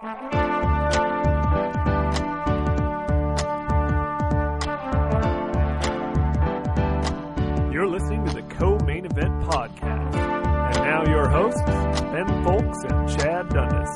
You're listening to the Co-Main Event Podcast. And now your hosts, Ben Fowlkes and Chad Dundas.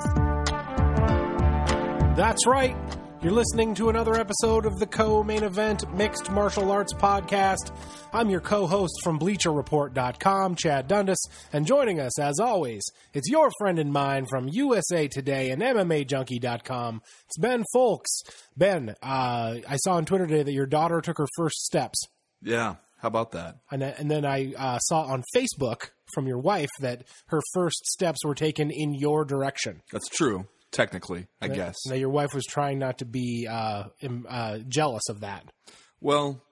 That's right. You're listening to another episode of the Co Main Event Mixed Martial Arts Podcast. I'm your co host from BleacherReport.com, Chad Dundas, and joining us, as always, it's your friend and mine from USA Today and MMAJunkie.com. It's Ben Fowlkes. Ben, uh, I saw on Twitter today that your daughter took her first steps. Yeah. How about that? And, and then I uh, saw on Facebook from your wife that her first steps were taken in your direction. That's true. Technically, I guess. Now, your wife was trying not to be uh, im- uh, jealous of that. Well,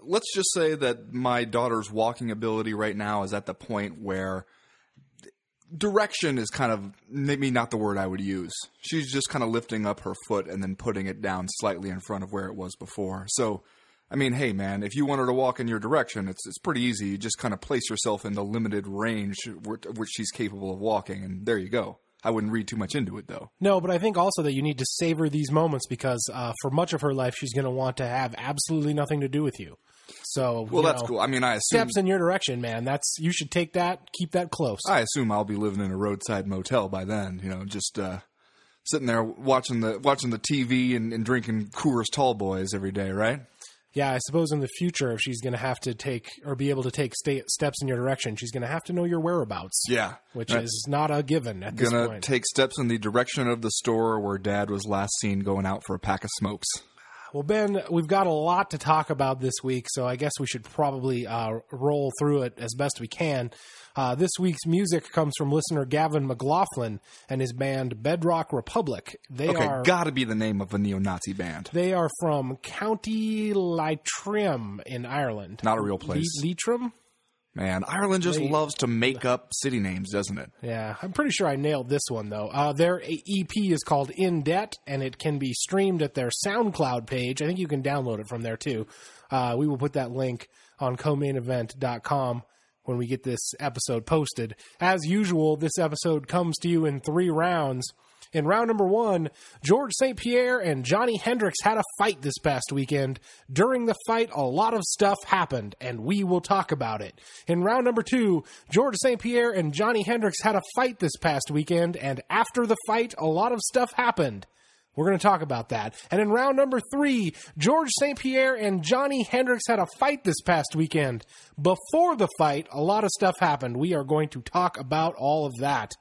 let's just say that my daughter's walking ability right now is at the point where direction is kind of maybe not the word I would use. She's just kind of lifting up her foot and then putting it down slightly in front of where it was before. So, I mean, hey man, if you want her to walk in your direction, it's it's pretty easy. You just kind of place yourself in the limited range wh- which she's capable of walking, and there you go. I wouldn't read too much into it though. No, but I think also that you need to savor these moments because uh, for much of her life, she's going to want to have absolutely nothing to do with you. So, Well, you that's know, cool. I mean, I assume Steps in your direction, man. That's you should take that, keep that close. I assume I'll be living in a roadside motel by then. You know, just uh, sitting there watching the watching the TV and, and drinking Coors Tall Boys every day, right? Yeah, I suppose in the future, if she's going to have to take or be able to take sta- steps in your direction, she's going to have to know your whereabouts. Yeah, which Right. is not a given at this gonna take steps in the direction of the store where Dad was last seen going out for a pack of smokes. Well, Ben, we've got a lot to talk about this week, so I guess we should probably uh, roll through it as best we can. Uh, this week's music comes from listener Gavin McLaughlin and his band Bedrock Republic. They Okay, are got to be the name of a neo-Nazi band. they are from County Leitrim in Ireland. Not a real place. Le- Leitrim? Man, Ireland just They- loves to make up city names, doesn't it? Yeah, I'm pretty sure I nailed this one though. Uh, their EP is called In Debt, and it can be streamed at their SoundCloud page. I think you can download it from there too. Uh, we will put that link on comainevent.com when we get this episode posted. As usual, this episode comes to you in three rounds. In round number one, Georges St. Pierre and Johny Hendricks had a fight this past weekend. During the fight, a lot of stuff happened, and we will talk about it. In round number two, Georges St. Pierre and Johny Hendricks had a fight this past weekend, and after the fight, a lot of stuff happened. We're going to talk about that. And in round number three, Georges St. Pierre and Johny Hendricks had a fight this past weekend. Before the fight, a lot of stuff happened. We are going to talk about all of that.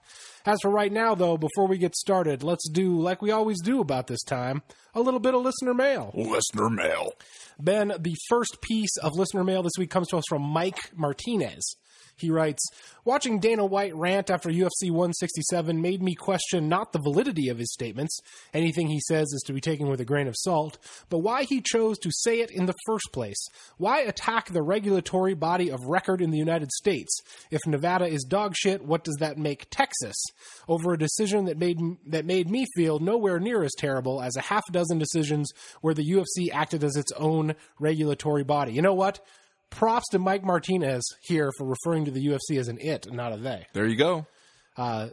As for right now, though, before we get started, let's do like we always do about this time a little bit of listener mail. Listener mail. Ben, the first piece of listener mail this week comes to us from Mike Martinez. He writes, Watching Dana White rant after UFC 167 made me question not the validity of his statements, anything he says is to be taken with a grain of salt, but why he chose to say it in the first place. Why attack the regulatory body of record in the United States? If Nevada is dog shit, what does that make Texas? Over a decision that made that made me feel nowhere near as terrible as a half dozen decisions where the UFC acted as its own regulatory body. You know what? Props to Mike Martinez here for referring to the UFC as an it, and not a they. There you go. Uh,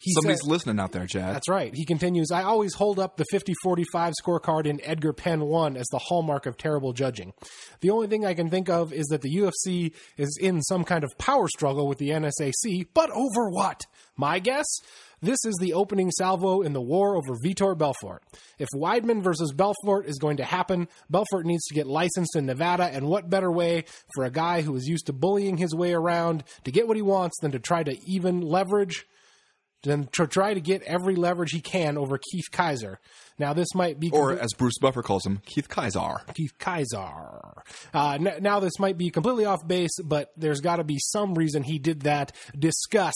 He Somebody's said- listening out there, Chad. That's right. He continues, I always hold up the 50 45 scorecard in Edgar Penn 1 as the hallmark of terrible judging. The only thing I can think of is that the UFC is in some kind of power struggle with the NSAC, but over what? My guess? This is the opening salvo in the war over Vitor Belfort. If Weidman versus Belfort is going to happen, Belfort needs to get licensed in Nevada, and what better way for a guy who is used to bullying his way around to get what he wants than to try to even leverage then to try to get every leverage he can over Keith Kizer. Now, this might be Or as Bruce Buffer calls him, Keith Kaiser. Keith Kaiser. Uh, n- now, this might be completely off base, but there's got to be some reason he did that. Discuss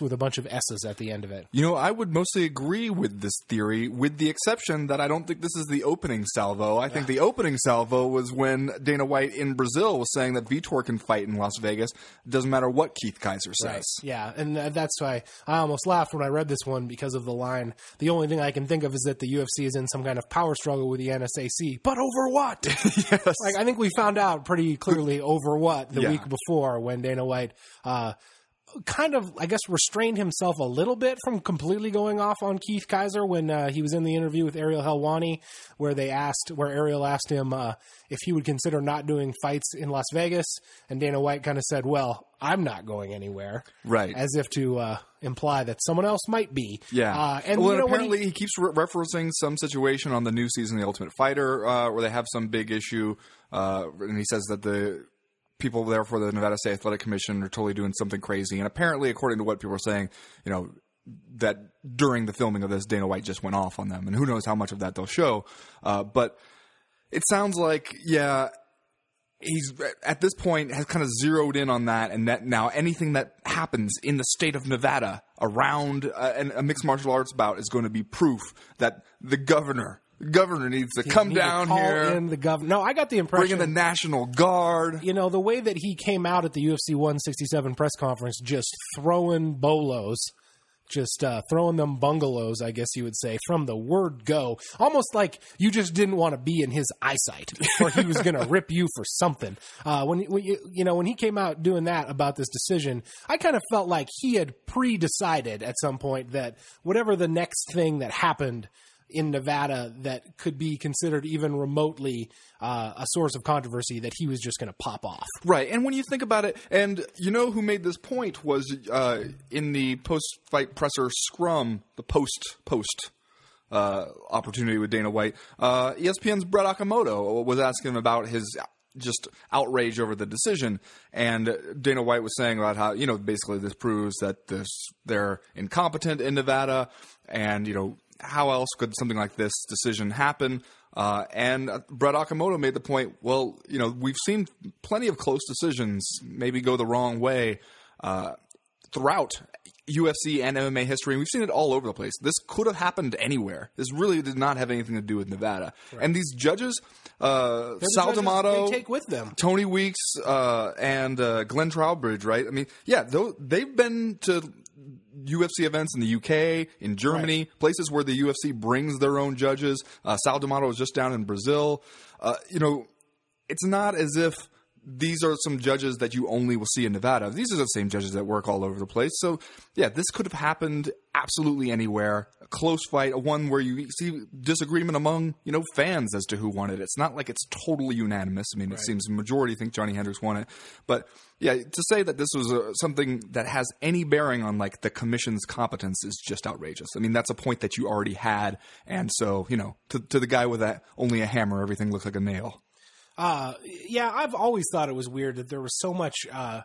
with a bunch of S's at the end of it. You know, I would mostly agree with this theory, with the exception that I don't think this is the opening salvo. I think the opening salvo was when Dana White in Brazil was saying that Vitor can fight in Las Vegas. It doesn't matter what Keith Kizer says. Yeah, and that's why I almost laughed when I read this one because of the line. The only thing I can think of is that the UFC is in some kind of power struggle with the NSAC. But over what? yes. like I think we found out pretty clearly over what the Yeah. week before when Dana White uh, kind of, I guess, restrained himself a little bit from completely going off on Keith Kizer when uh, he was in the interview with Ariel Helwani, where they asked, where Ariel asked him uh, if he would consider not doing fights in Las Vegas, and Dana White kind of said, "Well, I'm not going anywhere," Right. as if to uh, imply that someone else might be. Yeah, uh, and well, you know, apparently he- he, keeps re- referencing some situation on the new season of The Ultimate Fighter uh, where they have some big issue, uh, and he says that the people there for the Nevada State Athletic Commission are totally doing something crazy. And apparently, according to what people are saying, you know, that during the filming of this, Dana White just went off on them, and who knows how much of that they'll show. Uh, but it sounds like, yeah, he's at this point has kind of zeroed in on that, and that now anything that happens in the state of Nevada around uh, a mixed martial arts bout is going to be proof that the governor, the governor needs to come need to down call here, in the governor. No, I got the bring impression in the National Guard. you know, the way that he came out at the UFC 167 press conference, just throwing bolos, just uh, throwing them bungalows, I guess you would say, from the word go, almost like you just didn't want to be in his eyesight, or he was going to rip you for something. Uh, when, when you, you know when he came out doing that about this decision, I kind of felt like he had pre-decided at some point that whatever the next thing that happened in Nevada that could be considered even remotely uh, a source of controversy that he was just going to pop off. Right, and when you think about it, and you know who made this point was uh, in the post-fight presser scrum, the post-post uh, opportunity with Dana White. Uh, ESPN's Brett Okamoto was asking him about his just outrage over the decision, and Dana White was saying about how you know basically this proves that this they're incompetent in Nevada, and you know how else could something like this decision happen? Uh, and Brett Okamoto made the point. Well, you know, we've seen plenty of close decisions maybe go the wrong way uh, throughout UFC and MMA history. And we've seen it all over the place. This could have happened anywhere. This really did not have anything to do with Nevada. And these judges, uh, the Sal judges D'Amato, take with them. Tony Weeks, uh, and uh, Glenn Trowbridge, right? I mean, yeah, they've been to UFC events in the UK, in Germany, places where the UFC brings their own judges. Uh, Sal D'Amato was just down in Brazil. Uh, you know, it's not as if these are some judges that you only will see in Nevada. These are the same judges that work all over the place. So, yeah, this could have happened absolutely anywhere. A close fight, a one where you see disagreement among, you know, fans as to who won it. It's not like it's totally unanimous. I mean, it seems the majority think Johny Hendricks won it. But, yeah, to say that this was uh something that has any bearing on, like, the commission's competence is just outrageous. I mean, that's a point that you already had. And so, you know, to, to the guy with that only a hammer, everything looks like a nail. Uh, yeah, I've always thought it was weird that there was so much uh,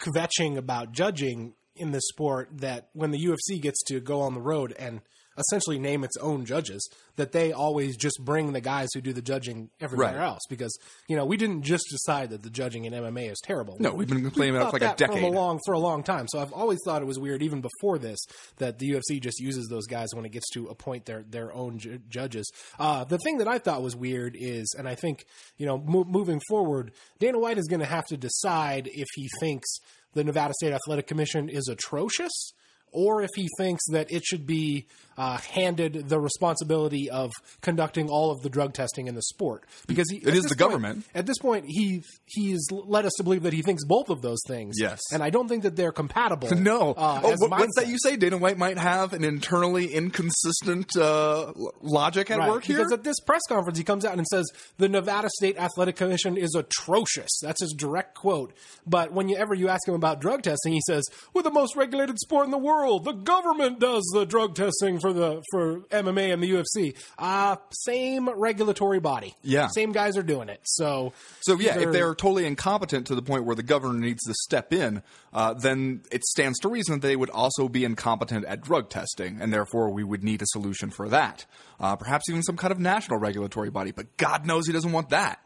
kvetching about judging in this sport that when the UFC gets to go on the road and essentially name its own judges, that they always just bring the guys who do the judging everywhere Right. else. Because you know we didn't just decide that the judging in MMA is terrible. No, we've been complaining about it for like a decade. a long for a long time. So I've always thought it was weird, even before this, that the UFC just uses those guys when it gets to appoint their their own ju- judges. Uh, the thing that I thought was weird is, and I think you know, mo- moving forward, Dana White is going to have to decide if he thinks the Nevada State Athletic Commission is atrocious. Or if he thinks that it should be uh, handed the responsibility of conducting all of the drug testing in the sport, because he, It is the point- government. at this point, he he's led us to believe that he thinks both of those things. Yes. and I don't think that they're compatible. No. uh, oh, what, what's that you say? Dana White might have an internally inconsistent uh, logic at Right, work here? Because at this press conference, he comes out and says the Nevada State Athletic Commission is atrocious. That's his direct quote. But whenever you ask him about drug testing, he says, "We're the most regulated sport in the world. The government does the drug testing for the for MMA and the UFC. Uh, same regulatory body. Yeah. same guys are doing it. So, so, yeah, if they're totally incompetent to the point where the governor needs to step in, uh, then it stands to reason that they would also be incompetent at drug testing, and therefore we would need a solution for that. Uh, perhaps even some kind of national regulatory body, but God knows he doesn't want that.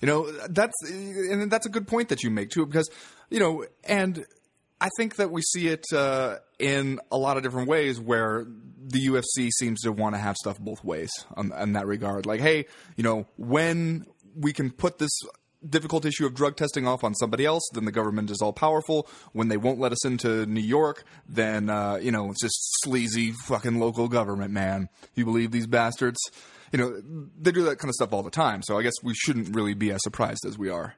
You know, that's and that's a good point that you make too, because you know, and I think that we see it uh, in a lot of different ways where the UFC seems to want to have stuff both ways on, in that regard. Like, hey, you know, when we can put this difficult issue of drug testing off on somebody else, then the government is all powerful. When they won't let us into New York, then uh, you know it's just sleazy fucking local government, man. You believe these bastards? You know, they do that kind of stuff all the time. So I guess we shouldn't really be as surprised as we are.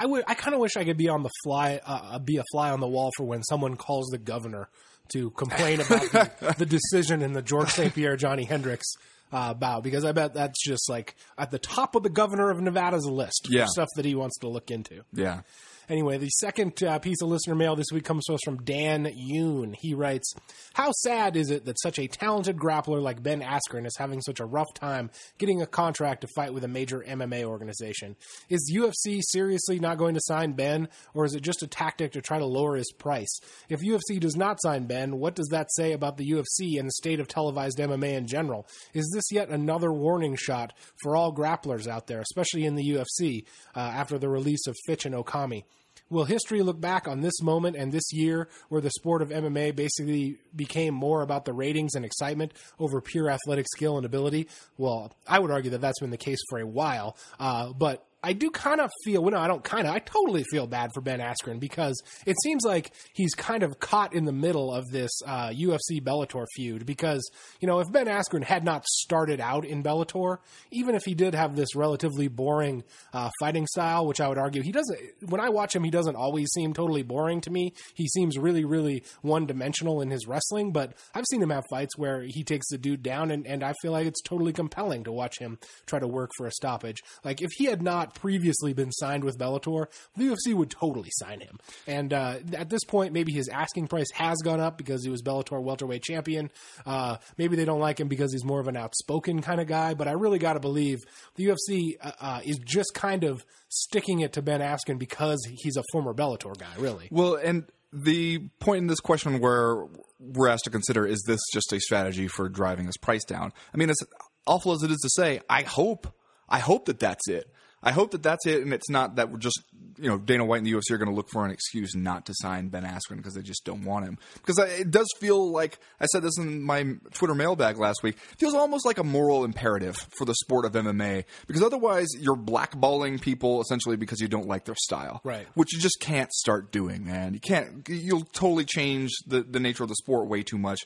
I would. I kind of wish I could be on the fly, uh, be a fly on the wall for when someone calls the governor to complain about the, the decision in the Georges St. Pierre Johny Hendricks uh, bout, because I bet that's just like at the top of the governor of Nevada's list Yeah. for stuff that he wants to look into. Yeah. Anyway, the second uh, piece of listener mail this week comes to us from Dan Yoon. He writes, How sad is it that such a talented grappler like Ben Askren is having such a rough time getting a contract to fight with a major MMA organization? Is UFC seriously not going to sign Ben, or is it just a tactic to try to lower his price? If UFC does not sign Ben, what does that say about the UFC and the state of televised MMA in general? Is this yet another warning shot for all grapplers out there, especially in the UFC, uh, after the release of Fitch and Okami? Will history look back on this moment and this year where the sport of MMA basically became more about the ratings and excitement over pure athletic skill and ability? Well, I would argue that that's been the case for a while, uh, but I do kind of feel, well, no, I don't kind of, I totally feel bad for Ben Askren because it seems like he's kind of caught in the middle of this uh, UFC Bellator feud. Because, you know, if Ben Askren had not started out in Bellator, even if he did have this relatively boring uh, fighting style, which I would argue he doesn't, when I watch him, he doesn't always seem totally boring to me. He seems really, really one dimensional in his wrestling, but I've seen him have fights where he takes the dude down, and, and I feel like it's totally compelling to watch him try to work for a stoppage. Like, if he had not previously been signed with Bellator, the UFC would totally sign him. And uh, at this point, maybe his asking price has gone up because he was Bellator welterweight champion. Uh, maybe they don't like him because he's more of an outspoken kind of guy. But I really got to believe the UFC uh, uh, is just kind of sticking it to Ben Askren because he's a former Bellator guy. Really, Well, and the point in this question where we're asked to consider is this just a strategy for driving his price down? I mean, as awful as it is to say, I hope, I hope that that's it. I hope that that's it, and it's not that we're just, you know, Dana White and the UFC are going to look for an excuse not to sign Ben Askren because they just don't want him. Because I, it does feel like I said this in my Twitter mailbag last week. Feels almost like a moral imperative for the sport of MMA because otherwise you're blackballing people essentially because you don't like their style, Right. Which you just can't start doing, man. You can't. You'll totally change the the nature of the sport way too much.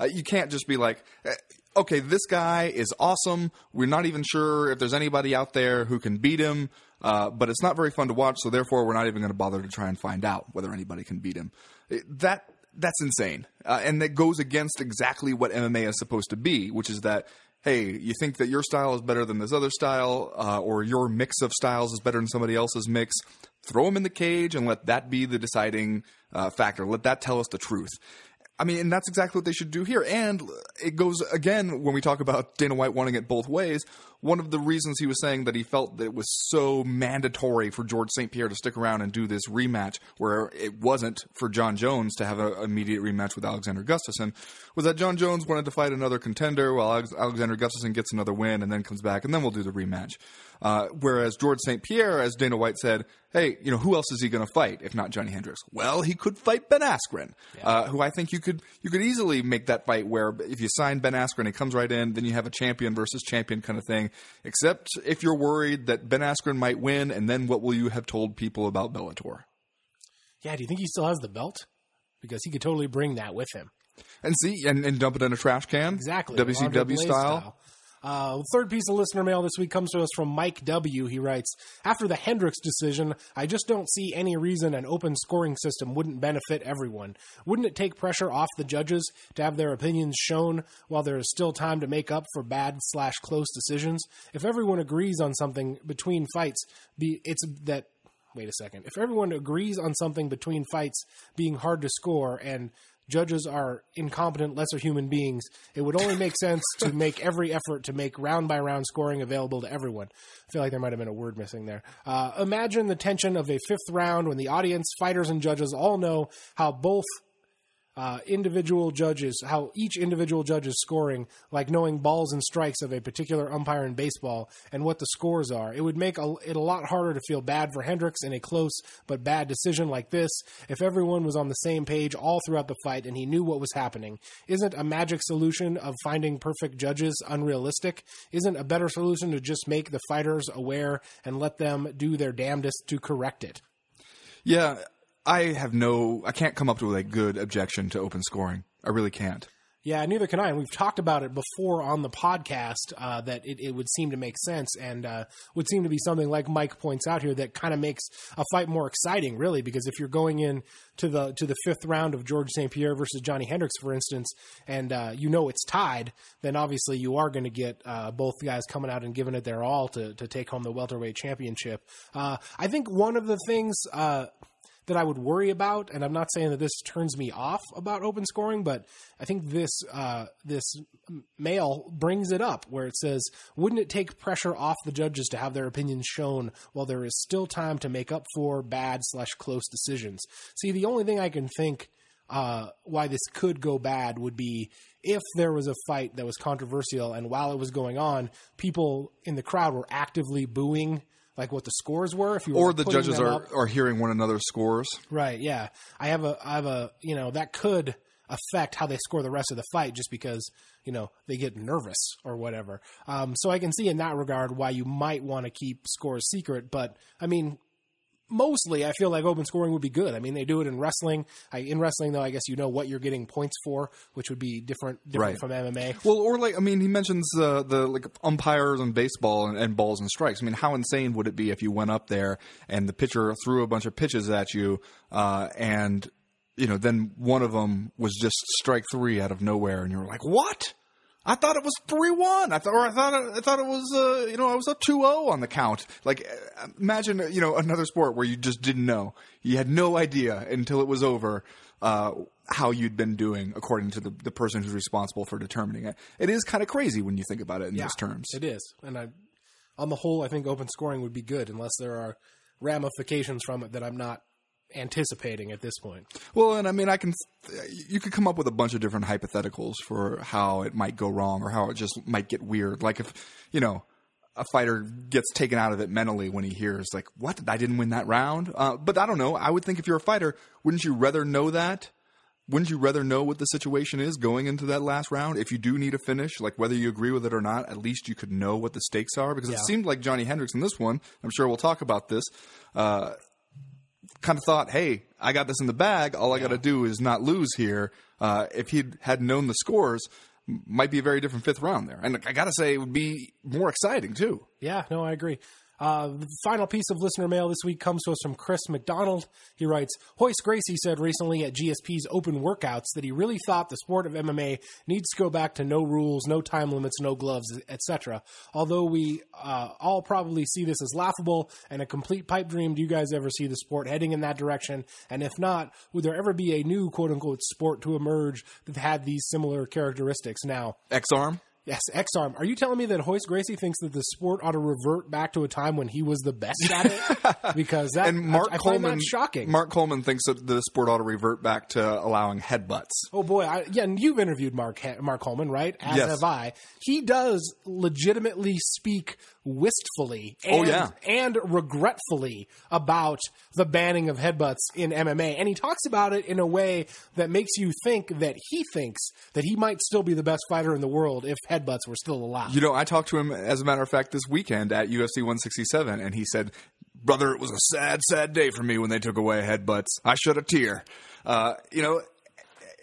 Uh, you can't just be like, eh, okay, this guy is awesome. We're not even sure if there's anybody out there who can beat him, uh, but it's not very fun to watch. So therefore, we're not even going to bother to try and find out whether anybody can beat him. That that's insane, uh, and that goes against exactly what MMA is supposed to be, which is that. Hey, you think that your style is better than this other style, uh, or your mix of styles is better than somebody else's mix? Throw them in the cage and let that be the deciding uh, factor. Let that tell us the truth. I mean, and that's exactly what they should do here. And it goes again when we talk about Dana White wanting it both ways. One of the reasons he was saying that he felt that it was so mandatory for Georges St. Pierre to stick around and do this rematch, where it wasn't for John Jones to have an immediate rematch with Alexander Gustafsson, was that John Jones wanted to fight another contender while Alexander Gustafsson gets another win and then comes back, and then we'll do the rematch. Uh, whereas Georges St. Pierre, as Dana White said, hey, you know, who else is he going to fight if not Johny Hendricks? Well, he could fight Ben Askren, uh, who I think you could you could easily make that fight where if you sign Ben Askren, he comes right in, then you have a champion versus champion kind of thing. Except if you're worried that Ben Askren might win, and then what will you have told people about Bellator? yeah. Do you think he still has the belt? Because he could totally bring that with him. And see, and, and dump it in a trash can, Exactly. WCW Blaze style. Uh, third piece of listener mail this week comes to us from Mike W. He writes After the Hendricks decision, I just don't see any reason an open scoring system wouldn't benefit everyone. Wouldn't it take pressure off the judges to have their opinions shown while there is still time to make up for bad slash close decisions? If everyone agrees on something between fights, be it's that. Wait a second. If everyone agrees on something between fights being hard to score and judges are incompetent, lesser human beings, it would only make sense to make every effort to make round by round scoring available to everyone. I feel like there might have been a word missing there. Uh, imagine the tension of a fifth round when the audience, fighters, and judges all know how both uh, individual judges, how each individual judge is scoring, like knowing balls and strikes of a particular umpire in baseball and what the scores are. It would make a, it a lot harder to feel bad for Hendricks in a close but bad decision like this if everyone was on the same page all throughout the fight and he knew what was happening. Isn't a magic solution of finding perfect judges unrealistic? Isn't a better solution to just make the fighters aware and let them do their damnedest to correct it? Yeah, I have no, I can't come up with a good objection to open scoring. I really can't. Yeah, neither can I. And we've talked about it before on the podcast uh, that it, it, would seem to make sense and uh, would seem to be something like Mike points out here that kind of makes a fight more exciting, really. Because if you're going in to the to the fifth round of Georges St. Pierre versus Johny Hendricks, for instance, and uh, you know it's tied, then obviously you are going to get uh, both guys coming out and giving it their all to to take home the welterweight championship. Uh, I think one of the things uh, that I would worry about, and I'm not saying that this turns me off about open scoring, but I think this uh, this mail brings it up where it says, "Wouldn't it take pressure off the judges to have their opinions shown while there is still time to make up for bad slash close decisions?" See, the only thing I can think uh, why this could go bad would be if there was a fight that was controversial, and while it was going on, people in the crowd were actively booing like what the scores were. If you or the judges are, up. are hearing one another's scores. right. Yeah, I have a I have a you know that could affect how they score the rest of the fight just because you know they get nervous or whatever. Um, so I can see in that regard why you might want to keep scores secret, but I mean. Mostly, I feel like open scoring would be good. I mean, they do it in wrestling. I, in wrestling, though, I guess you know what you're getting points for, which would be different, different Right. from MMA. Well, or like I mean, he mentions uh, the like umpires and baseball and, and balls and strikes. I mean, how insane would it be if you went up there and the pitcher threw a bunch of pitches at you, uh, and you know, then one of them was just strike three out of nowhere, and you were like, "What? I thought it was three one. I thought, or I thought, it, I thought it was, uh, you know, I was a 2-0 on the count. Like, uh, imagine, you know, another sport where you just didn't know. You had no idea until it was over uh, how you'd been doing, according to the the person who's responsible for determining it. It is kind of crazy when you think about it in those terms. It is, and I, on the whole, I think open scoring would be good unless there are ramifications from it that I'm not anticipating at this point. Well, and I mean, I can, you could come up with a bunch of different hypotheticals for how it might go wrong or how it just might get weird. Like if, you know, a fighter gets taken out of it mentally when he hears like, "What? I didn't win that round." Uh, but I don't know. I would think if you're a fighter, wouldn't you rather know that? Wouldn't you rather know what the situation is going into that last round? If you do need a finish, like whether you agree with it or not, at least you could know what the stakes are. Because it seemed like Johny Hendricks in this one. I'm sure we'll talk about this. Uh, kind of thought, hey, I got this in the bag. All I got to do is not lose here. Uh, if he had known the scores, might be a very different fifth round there. And I got to say, it would be more exciting too. Yeah, no, I agree. Uh, the final piece of listener mail this week comes to us from Chris McDonald. He writes, Royce Gracie said recently at GSP's open workouts that he really thought the sport of MMA needs to go back to no rules, no time limits, no gloves, etc. Although we uh, all probably see this as laughable and a complete pipe dream, do you guys ever see the sport heading in that direction? And if not, would there ever be a new quote unquote sport to emerge that had these similar characteristics? Now, X arm. Yes, X Arm. Are you telling me that Royce Gracie thinks that the sport ought to revert back to a time when he was the best at it? Because that And Mark I, I Coleman, shocking. Mark Coleman thinks that the sport ought to revert back to allowing headbutts. oh boy, I, yeah, and you've interviewed Mark Mark Coleman, right? As Yes. have I. He does legitimately speak wistfully and, Oh, yeah. and regretfully about the banning of headbutts in MMA, and he talks about it in a way that makes you think that he thinks that he might still be the best fighter in the world if headbutts were still allowed. You know, I talked to him, as a matter of fact, this weekend at UFC 167, and he said, Brother, it was a sad, sad day for me when they took away headbutts. I shed a tear. Uh, you know,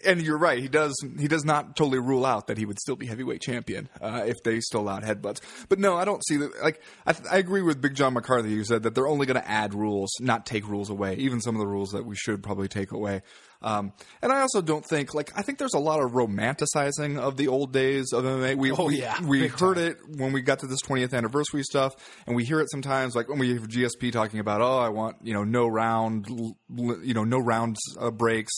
and you're right. He does. He does not totally rule out that he would still be heavyweight champion uh, if they still allowed headbutts. But no, I don't see that. Like, I, I agree with Big John McCarthy who said that they're only going to add rules, not take rules away. Even some of the rules that we should probably take away. Um, and I also don't think like I think there's a lot of romanticizing of the old days of MMA. We, Oh, we, yeah, we big heard time. it when we got to this 20th anniversary stuff, and we hear it sometimes, like when we have GSP talking about, oh, I want you know no round, you know no round uh, breaks.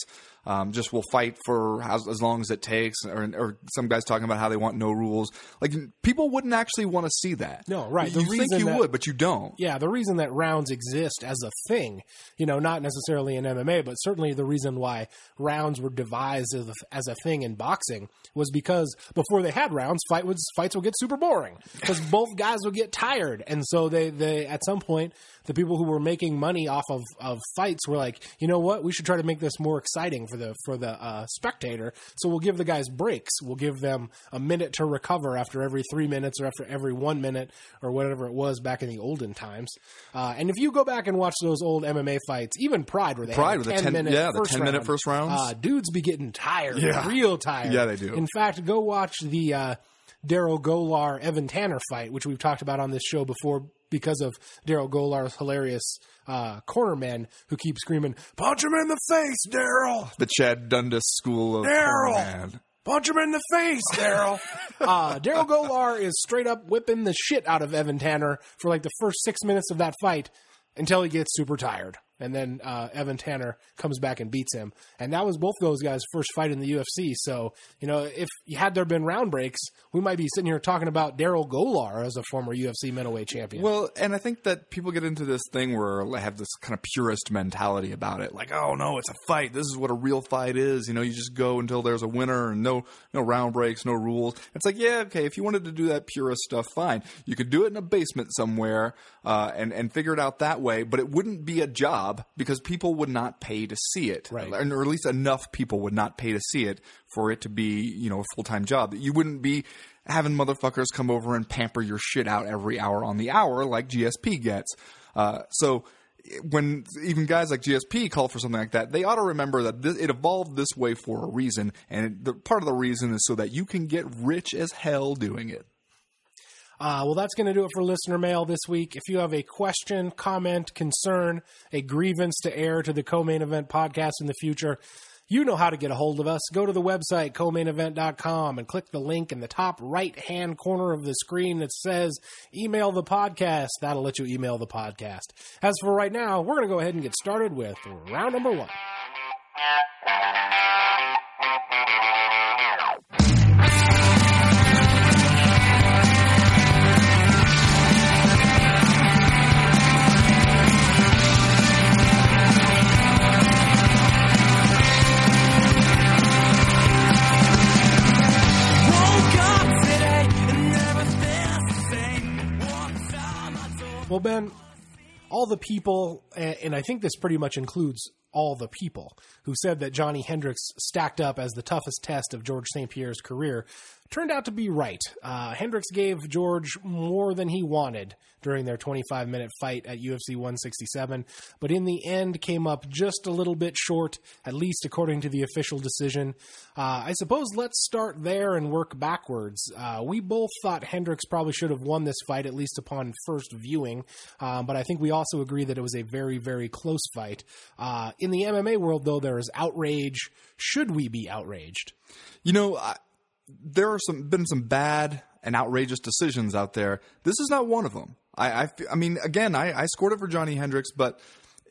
Um, just we'll fight for as, as long as it takes, or, or some guys talking about how they want no rules. Like people wouldn't actually want to see that. No, right. The You think you that- would, but you don't. Yeah, the reason that rounds exist as a thing, you know, not necessarily in MMA, but certainly the reason why rounds were devised as a, as a thing in boxing was because before they had rounds, fight fights would get super boring because both guys would get tired, and so they they at some point the people who were making money off of, of fights were like, you know what, we should try to make this more exciting for the for the uh, spectator. So we'll give the guys breaks. We'll give them a minute to recover after every three minutes or after every one minute or whatever it was back in the olden times. Uh, and if you go back and watch those old MMA fights, even Pride, where they Pride had with 10, 10 minute yeah, the 10 minute minute first rounds? Uh, dudes be getting tired, Yeah. real tired. Yeah, they do. In fact, go watch the uh, Darrel Gholar Evan Tanner fight, which we've talked about on this show before because of Darrel Gholar's hilarious uh, corner man who keeps screaming, "Punch him in the face, Daryl! the Chad Dundas school of Daryl! Punch him in the face, Daryl!" uh, Darrel Gholar is straight up whipping the shit out of Evan Tanner for like the first six minutes of that fight until he gets super tired. And then uh, Evan Tanner comes back and beats him. And that was both those guys' first fight in the UFC. So, you know, if had there been round breaks, we might be sitting here talking about Darrel Gholar as a former UFC middleweight champion. Well, and I think that people get into this thing where they have this kind of purist mentality about it. Like, oh no, it's a fight. This is what a real fight is. You know, you just go until there's a winner and no no round breaks, no rules. It's like, yeah, okay, if you wanted to do that purist stuff, fine. You could do it in a basement somewhere uh, and and figure it out that way. But it wouldn't be a job because people would not pay to see it, Right. Or at least enough people would not pay to see it for it to be, you know, a full time job. You wouldn't be having motherfuckers come over and pamper your shit out every hour on the hour like GSP gets. Uh, so when even guys like GSP call for something like that, they ought to remember that this, it evolved this way for a reason, and it, the, part of the reason is so that you can get rich as hell doing it. Uh, well, that's going to do it for listener mail this week. If you have a question, comment, concern, a grievance to air to the co-main event podcast in the future, you know how to get a hold of us. Go to the website, co-mainevent.com, and click the link in the top right-hand corner of the screen that says email the podcast. That'll let you email the podcast. As for right now, we're going to go ahead and get started with round number one. Well, Ben, all the people, and I think this pretty much includes all the people who said that Johny Hendricks stacked up as the toughest test of Georges St. Pierre's career, turned out to be right. Uh, Hendricks gave George more than he wanted during their 25 minute fight at UFC 167, but in the end came up just a little bit short, at least according to the official decision. Uh, I suppose let's start there and work backwards. Uh, we both thought Hendricks probably should have won this fight, at least upon first viewing, um, but I think we also agree that it was a very, very close fight. Uh, in the MMA world, though, there is outrage. Should we be outraged? You know, I, there are some been some bad and outrageous decisions out there. This is not one of them. I, I, I mean, again, I, I scored it for Johny Hendricks, but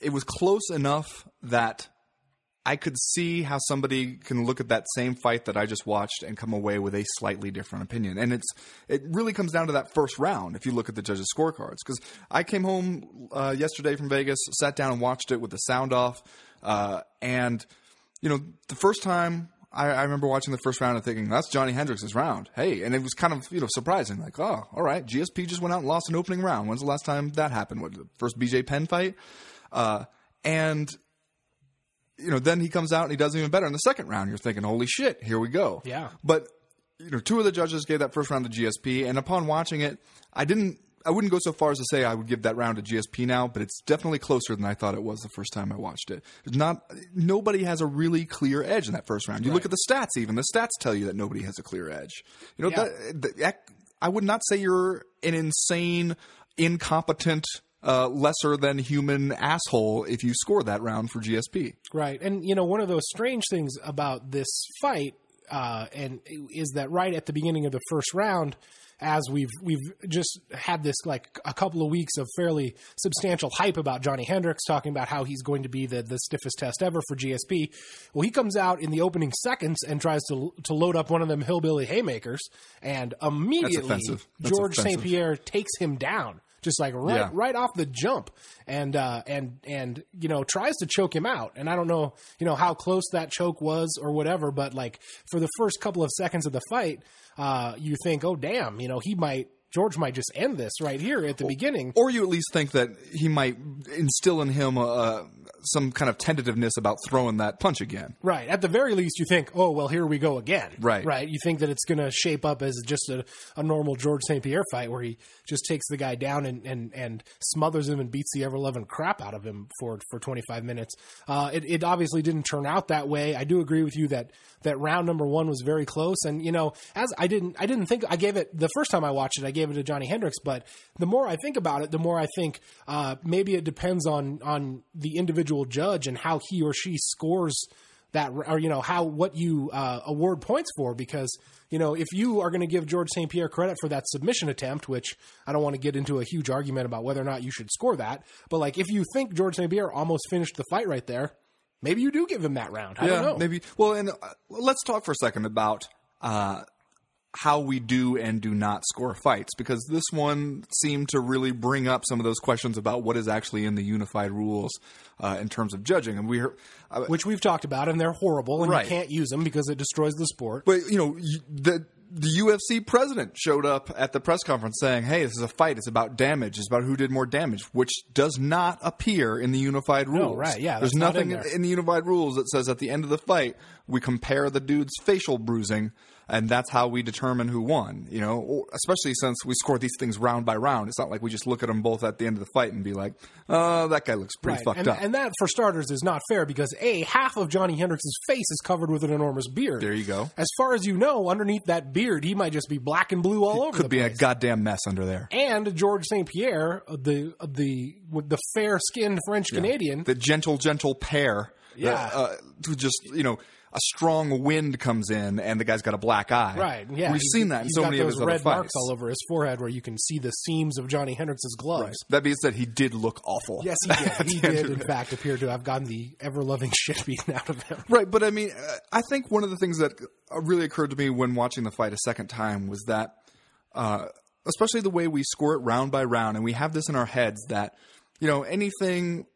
it was close enough that I could see how somebody can look at that same fight that I just watched and come away with a slightly different opinion. And it's it really comes down to that first round if you look at the judges' scorecards. Because I came home uh, yesterday from Vegas, sat down and watched it with the sound off, uh, and you know the first time. I, I remember watching the first round and thinking that's Johny Hendricks' round. Hey, and it was kind of you know surprising. Like, oh, all right, GSP just went out and lost an opening round. When's the last time that happened? What the first BJ Penn fight? Uh, and you know, then he comes out and he does even better in the second round. You're thinking, holy shit, here we go. Yeah. But you know, two of the judges gave that first round to GSP, and upon watching it, I didn't. I wouldn't go so far as to say I would give that round to GSP now, but it's definitely closer than I thought it was the first time I watched it. There's not nobody has a really clear edge in that first round. You look at the stats; even the stats tell you that nobody has a clear edge. You know, Yeah. that, that, I would not say you're an insane, incompetent, uh, lesser than human asshole if you score that round for GSP. Right. And, you know, one of those strange things about this fight uh, and is that right at the beginning of the first round, as we've we've just had this like a couple of weeks of fairly substantial hype about Johny Hendricks talking about how he's going to be the, the stiffest test ever for GSP. Well, he comes out in the opening seconds and tries to to load up one of them hillbilly haymakers, and immediately Georges St. Pierre takes him down. Just like right, Yeah. right off the jump, and uh, and and you know tries to choke him out. And I don't know, you know how close that choke was or whatever, but like for the first couple of seconds of the fight, uh, you think, oh damn, you know he might George might just end this right here at the beginning. Or you at least think that he might instill in him uh, some kind of tentativeness about throwing that punch again. Right. At the very least, you think, oh, well, here we go again. Right. Right. You think that it's going to shape up as just a, a normal Georges St. Pierre fight where he just takes the guy down and, and, and smothers him and beats the ever loving crap out of him for, for 25 minutes. Uh, it, it obviously didn't turn out that way. I do agree with you that, that round number one was very close. And, you know, as I didn't, I didn't think I gave it the first time I watched it, I gave it to Johny Hendricks, but the more I think about it, the more I think, uh, maybe it depends on, on the individual judge and how he or she scores that or you know how what you uh, award points for because you know if you are going to give Georges St Pierre credit for that submission attempt which I don't want to get into a huge argument about whether or not you should score that but like if you think Georges St Pierre almost finished the fight right there maybe you do give him that round I yeah, don't know maybe. Well, and uh, let's talk for a second about uh, how we do and do not score fights because this one seemed to really bring up some of those questions about what is actually in the unified rules uh, in terms of judging. And we uh, which we've talked about and they're horrible and Right. you can't use them because it destroys the sport but you know the. The UFC president showed up at the press conference saying, "Hey, this is a fight. It's about damage. It's about who did more damage, which does not appear in the unified rules. right, yeah, there's that's not nothing in there. in the unified rules that says at the end of the fight we compare the dude's facial bruising, and that's how we determine who won. You know, especially since we score these things round by round. It's not like we just look at them both at the end of the fight and be like, "Oh, that guy looks pretty Right. fucked and, up." and that, for starters, is not fair because a half of Johny Hendricks' face is covered with an enormous beard. There you go. As far as you know, underneath that beard, he might just be black and blue all over. Could the be a goddamn mess under there. and Georges St. Pierre, the the with the fair skinned French Canadian. the gentle, gentle pair. Yeah. uh, who just you know a strong wind comes in and the guy's got a black eye. Right, yeah, we've he's- seen that in so got many of his other red marks all over his forehead, where you can see the seams of Johny Hendricks' gloves. That being said, he did look awful. Yes, he did. He did, in fact, appear to have gotten the ever loving shit beaten out of him. Right, but I mean, uh, I think one of the things that uh, really occurred to me when watching the fight a second time was that, uh, especially the way we score it round by round, and we have this in our heads that, you know, anything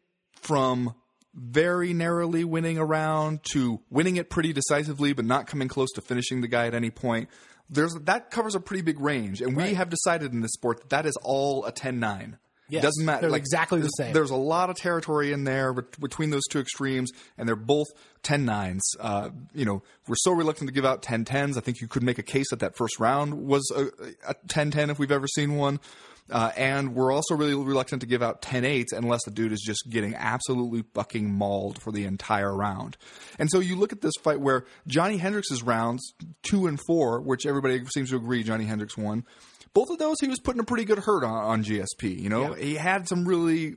from very narrowly winning a round to winning it pretty decisively, but not coming close to finishing the guy at any point. There's that covers a pretty big range, and we have decided in this sport that that is all a 10-9. Yes, it doesn't matter. they're exactly the same. There's a lot of territory in there between those two extremes, and they're both 10 nines. Uh, you know, we're so reluctant to give out 10 10s. I think you could make a case that that first round was a, a 10 10 if we've ever seen one. Uh, and we're also really reluctant to give out 10 8s unless the dude is just getting absolutely fucking mauled for the entire round. And so you look at this fight where Johny Hendricks' rounds, two and four, which everybody seems to agree Johny Hendricks won, both of those he was putting a pretty good hurt on, on GSP. You know, he had some really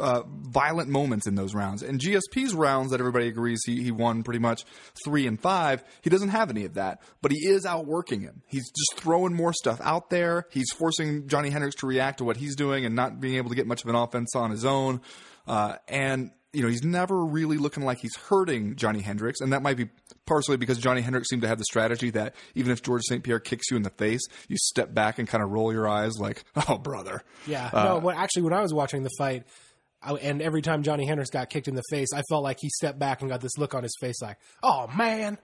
uh, violent moments in those rounds. And GSP's rounds that everybody agrees he, he won pretty much three and five, he doesn't have any of that. But he is outworking him. He's just throwing more stuff out there. He's forcing Johny Hendricks to react to what he's doing and not being able to get much of an offense on his own. Uh, and you know, he's never really looking like he's hurting Johny Hendricks, and that might be partially because Johny Hendricks seemed to have the strategy that even if Georges St. Pierre kicks you in the face, you step back and kind of roll your eyes like, "Oh, brother." Yeah. Uh, no, when, actually, when I was watching the fight, I, and every time Johny Hendricks got kicked in the face, I felt like he stepped back and got this look on his face like, oh, man.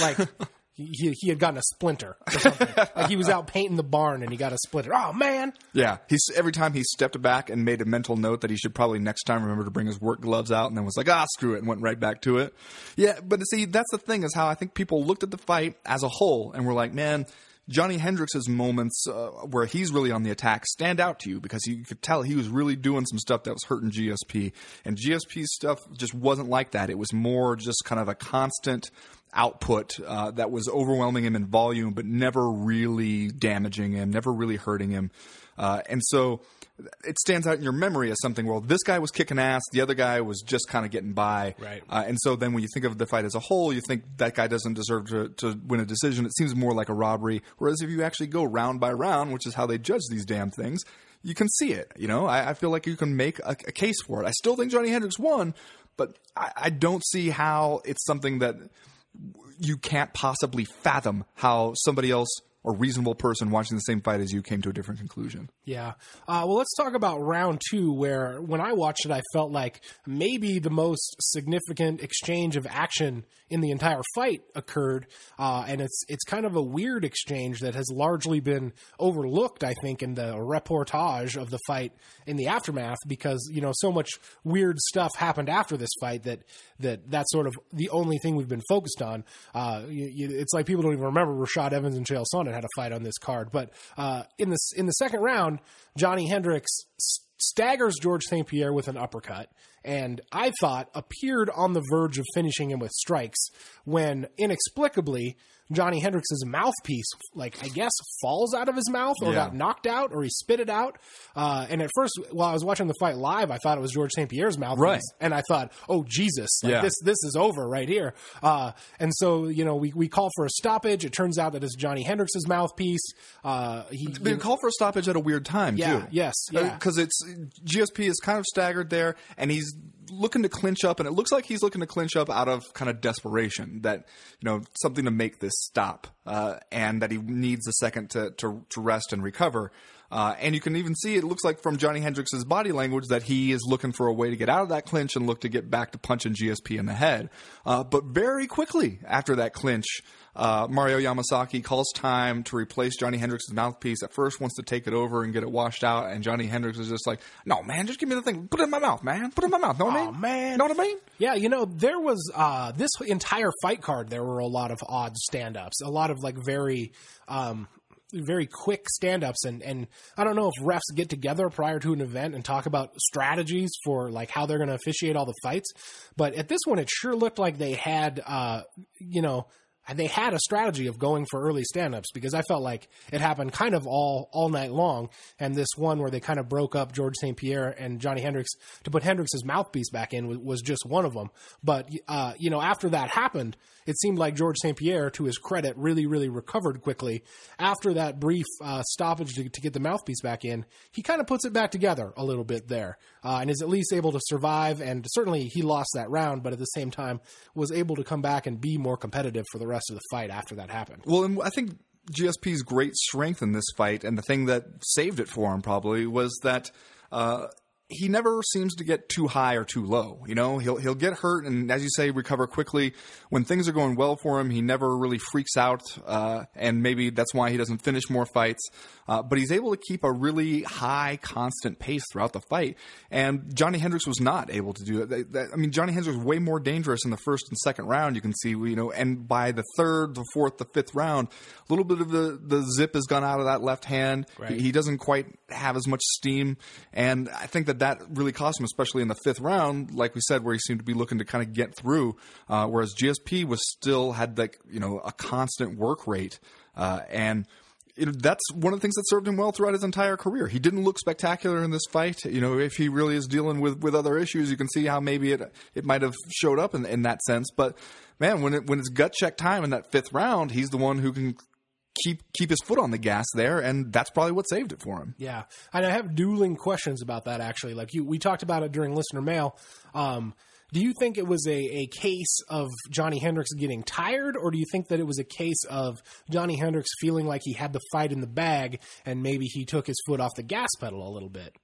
Like he, he, he had gotten a splinter or something. like he was out painting the barn and he got a splinter. Oh, man. Yeah, he's every time he stepped back and made a mental note that he should probably next time remember to bring his work gloves out, and then was like, ah, screw it, and went right back to it. Yeah, but see, that's the thing is how I think people looked at the fight as a whole and were like, man. Johny Hendricks' moments uh, where he's really on the attack stand out to you because you could tell he was really doing some stuff that was hurting GSP. And GSP's stuff just wasn't like that. It was more just kind of a constant output uh, that was overwhelming him in volume, but never really damaging him, never really hurting him. Uh, and so it stands out in your memory as something. Well, this guy was kicking ass. The other guy was just kind of getting by. Right. Uh, and so then when you think of the fight as a whole, you think that guy doesn't deserve to, to win a decision. It seems more like a robbery. Whereas if you actually go round by round, which is how they judge these damn things, you can see it. You know, I, I feel like you can make a, a case for it. I still think Johny Hendricks won, but I, I don't see how it's something that you can't possibly fathom how somebody else or reasonable person watching the same fight as you came to a different conclusion. Yeah. Uh, well, let's talk about round two, where when I watched it, I felt like maybe the most significant exchange of action in the entire fight occurred, uh, and it's it's kind of a weird exchange that has largely been overlooked, I think, in the reportage of the fight in the aftermath, because you know so much weird stuff happened after this fight that that that's sort of the only thing we've been focused on. Uh, you, you, it's like people don't even remember Rashad Evans and Chael Sonnen had a fight on this card, but uh, in this in the second round, Johny Hendricks staggers Georges St. Pierre with an uppercut, and I thought appeared on the verge of finishing him with strikes when inexplicably Johny Hendricks's mouthpiece, like I guess, falls out of his mouth or Yeah. got knocked out or he spit it out. Uh, and at first, while I was watching the fight live, I thought it was Georges St. Pierre's mouthpiece, Right. and I thought, oh Jesus, like Yeah. this this is over right here. Uh, and so you know we we call for a stoppage. It turns out that it's Johny Hendricks's mouthpiece. Uh, he They call for a stoppage at a weird time Yeah, too. yes, yeah. Because it's GSP is kind of staggered there, and he's looking to clinch up, and it looks like he's looking to clinch up out of kind of desperation that you know something to make this stop, uh, and that he needs a second to to, to rest and recover. Uh, and you can even see it looks like from Johny Hendricks' body language that he is looking for a way to get out of that clinch and look to get back to punching GSP in the head. Uh, but very quickly after that clinch, uh, Mario Yamasaki calls time to replace Johny Hendricks' mouthpiece. At first, wants to take it over and get it washed out, and Johny Hendricks is just like, "No, man, just give me the thing. Put it in my mouth, man. Put it in my mouth. Know what I mean? man. know what I mean?" Yeah, you know, there was uh, this entire fight card. There were a lot of odd stand-ups, a lot of like very, um, very quick stand-ups, and and I don't know if refs get together prior to an event and talk about strategies for like how they're going to officiate all the fights. But at this one, it sure looked like they had, uh, you know. And they had a strategy of going for early stand-ups because I felt like it happened kind of all all night long. And this one where they kind of broke up Georges St. Pierre and Johny Hendricks to put Hendricks' mouthpiece back in was, was just one of them. But uh, you know, after that happened, it seemed like Georges St. Pierre, to his credit, really really recovered quickly. After that brief uh, stoppage to, to get the mouthpiece back in, he kind of puts it back together a little bit there, uh, and is at least able to survive. And certainly he lost that round, but at the same time was able to come back and be more competitive for the rest of the fight after that happened. Well, and I think GSP's great strength in this fight, and the thing that saved it for him probably was that uh, he never seems to get too high or too low. You know, he'll he'll get hurt, and as you say, recover quickly. When things are going well for him, he never really freaks out, uh, and maybe that's why he doesn't finish more fights. Uh, but he's able to keep a really high, constant pace throughout the fight. And Johny Hendricks was not able to do that. That- that- I mean, Johny Hendricks was way more dangerous in the first and second round. You can see, you know, and by the third, the fourth, the fifth round, a little bit of the, the zip has gone out of that left hand. Right. He, he doesn't quite have as much steam, and I think that that really cost him, especially in the fifth round, like we said, where he seemed to be looking to kind of get through. Uh, whereas GSP was still had like you know a constant work rate, uh, and know, that's one of the things that served him well throughout his entire career. He didn't look spectacular in this fight. You know, if he really is dealing with, with other issues, you can see how maybe it it might have showed up in, in that sense. But man, when it when it's gut check time in that fifth round, he's the one who can keep keep his foot on the gas there, and that's probably what saved it for him. Yeah, and I have dueling questions about that. Actually, like you, we talked about it during listener mail. Um, do you think it was a, a case of Johny Hendricks getting tired, or do you think that it was a case of Johny Hendricks feeling like he had the fight in the bag and maybe he took his foot off the gas pedal a little bit?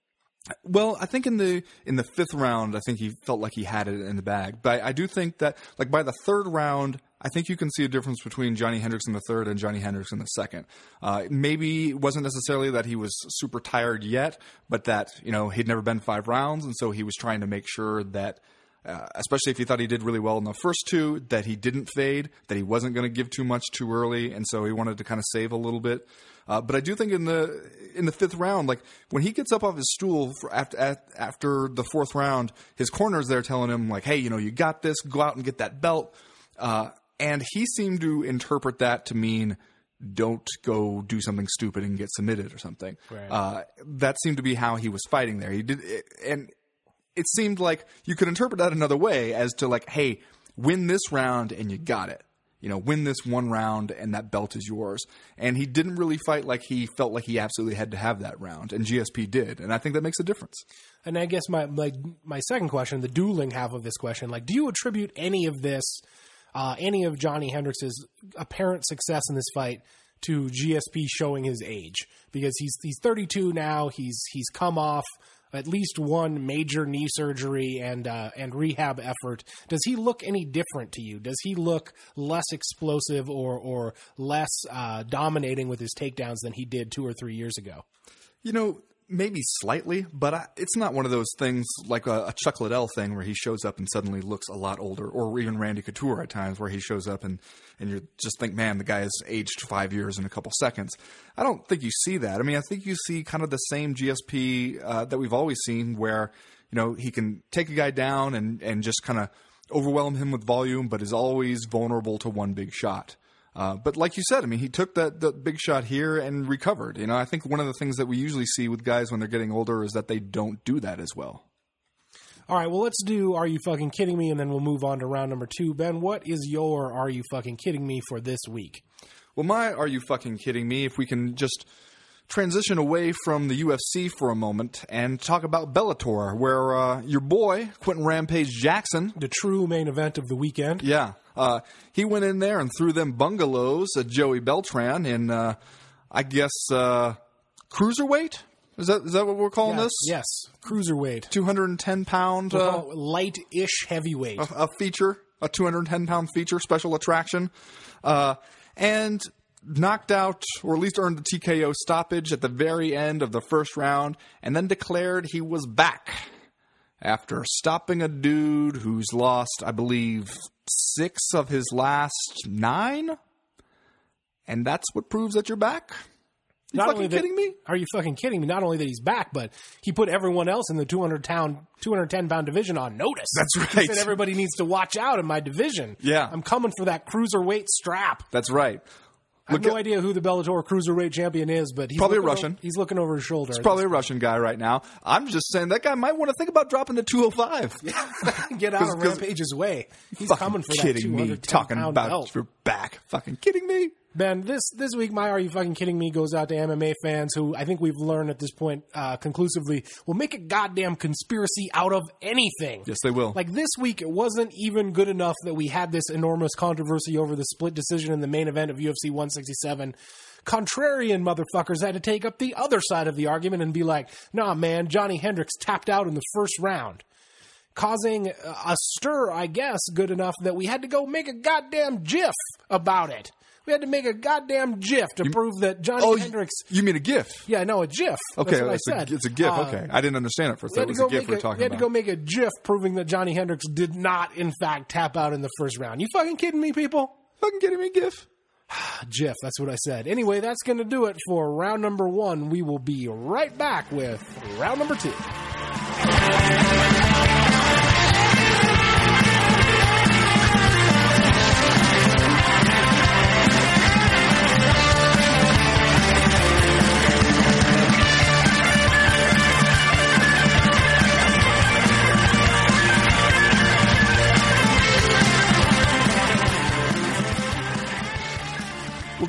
Well, I think in the in the fifth round, I think he felt like he had it in the bag. But I, do think that, like by the third round, I think you can see a difference between Johny Hendricks in the third and Johny Hendricks in the second. Uh, maybe it wasn't necessarily that he was super tired yet, but that you know he'd never been five rounds, and so he was trying to make sure that. Uh, especially if he thought he did really well in the first two, that he didn't fade, that he wasn't going to give too much too early, and so he wanted to kind of save a little bit. Uh, but I do think in the in the fifth round, like when he gets up off his stool after after the fourth round, his corner's there telling him like, "Hey, you know, you got this. Go out and get that belt." Uh, and he seemed to interpret that to mean don't go do something stupid and get submitted or something. Right. Uh, that seemed to be how he was fighting there. He did, and it seemed like you could interpret that another way as to like, hey, win this round and you got it. You know, win this one round and that belt is yours. And he didn't really fight like he felt like he absolutely had to have that round, and GSP did, and I think that makes a difference. And I guess my my second question, the dueling half of this question, like, do you attribute any of this, uh, any of Johny Hendricks's apparent success in this fight, to GSP showing his age because he's he's 32 now. He's he's come off at least one major knee surgery and uh, and rehab effort. Does he look any different to you? Does he look less explosive or or less uh, dominating with his takedowns than he did two or three years ago? You know, maybe slightly, but I, it's not one of those things like a, a Chuck Liddell thing where he shows up and suddenly looks a lot older, or even Randy Couture at times where he shows up and and you just think, man, the guy has aged five years in a couple seconds. I don't think you see that. I mean, I think you see kind of the same GSP uh, that we've always seen, where you know he can take a guy down and and just kind of overwhelm him with volume, but is always vulnerable to one big shot. Uh, but like you said, I mean, he took that, that big shot here and recovered. You know, I think one of the things that we usually see with guys when they're getting older is that they don't do that as well. All right, well, let's do Are You Fucking Kidding Me? And then we'll move on to round number two. Ben, what is your Are You Fucking Kidding Me for this week? Well, my Are You Fucking Kidding Me? If we can just transition away from the UFC for a moment and talk about Bellator, where uh, your boy, Quinton Rampage Jackson, The true main event of the weekend. yeah, uh, he went in there and threw them bungalows at Joey Beltran in, uh, I guess, uh, cruiserweight. Is that is that what we're calling this? yes, cruiserweight. Two hundred and ten pound uh, light-ish heavyweight. a feature, a 210 pound feature, special attraction, uh, and knocked out, or at least earned the TKO stoppage at the very end of the first round, and then declared he was back after stopping a dude who's lost, I believe, six of his last nine. And that's what proves that you're back. You Not fucking only that- kidding me? Are you fucking kidding me? Not only that he's back, but he put everyone else in the 200 pound, 210 pound division on notice. That's He right. said everybody needs to watch out in my division. Yeah. I'm coming for that cruiserweight strap. That's right. I have Look no at- idea who the Bellator cruiserweight champion is, but he's Probably a Russian. o- he's looking over his shoulder. He's probably a Russian guy right now. I'm just saying that guy might want to think about dropping to 205. get out of Rampage's way. He's coming for that. You're kidding that me talking about belt. your back fucking kidding me Ben, this this week, my "Are you fucking kidding me?" goes out to MMA fans who I think we've learned at this point uh, conclusively will make a goddamn conspiracy out of anything. yes they will Like this week, it wasn't even good enough that we had this enormous controversy over the split decision in the main event of UFC 167. Contrarian motherfuckers had to take up the other side of the argument and be like, nah, man, Johny Hendricks tapped out in the first round. Causing a stir, I guess, good enough that we had to go make a goddamn GIF about it. We had to make a goddamn GIF to prove that Johny oh you, Hendricks. you mean a gif Yeah, no, a GIF. okay That's what I a, said. it's a gif Uh, okay i didn't understand it first we that had, was a gif make we're a, we talking had to go make a GIF proving that Johny Hendricks did not, in fact, tap out in the first round. You fucking kidding me, people? fucking kidding me gif GIF, that's what I said. Anyway, that's going to do it for round number one. We will be right back with round number two.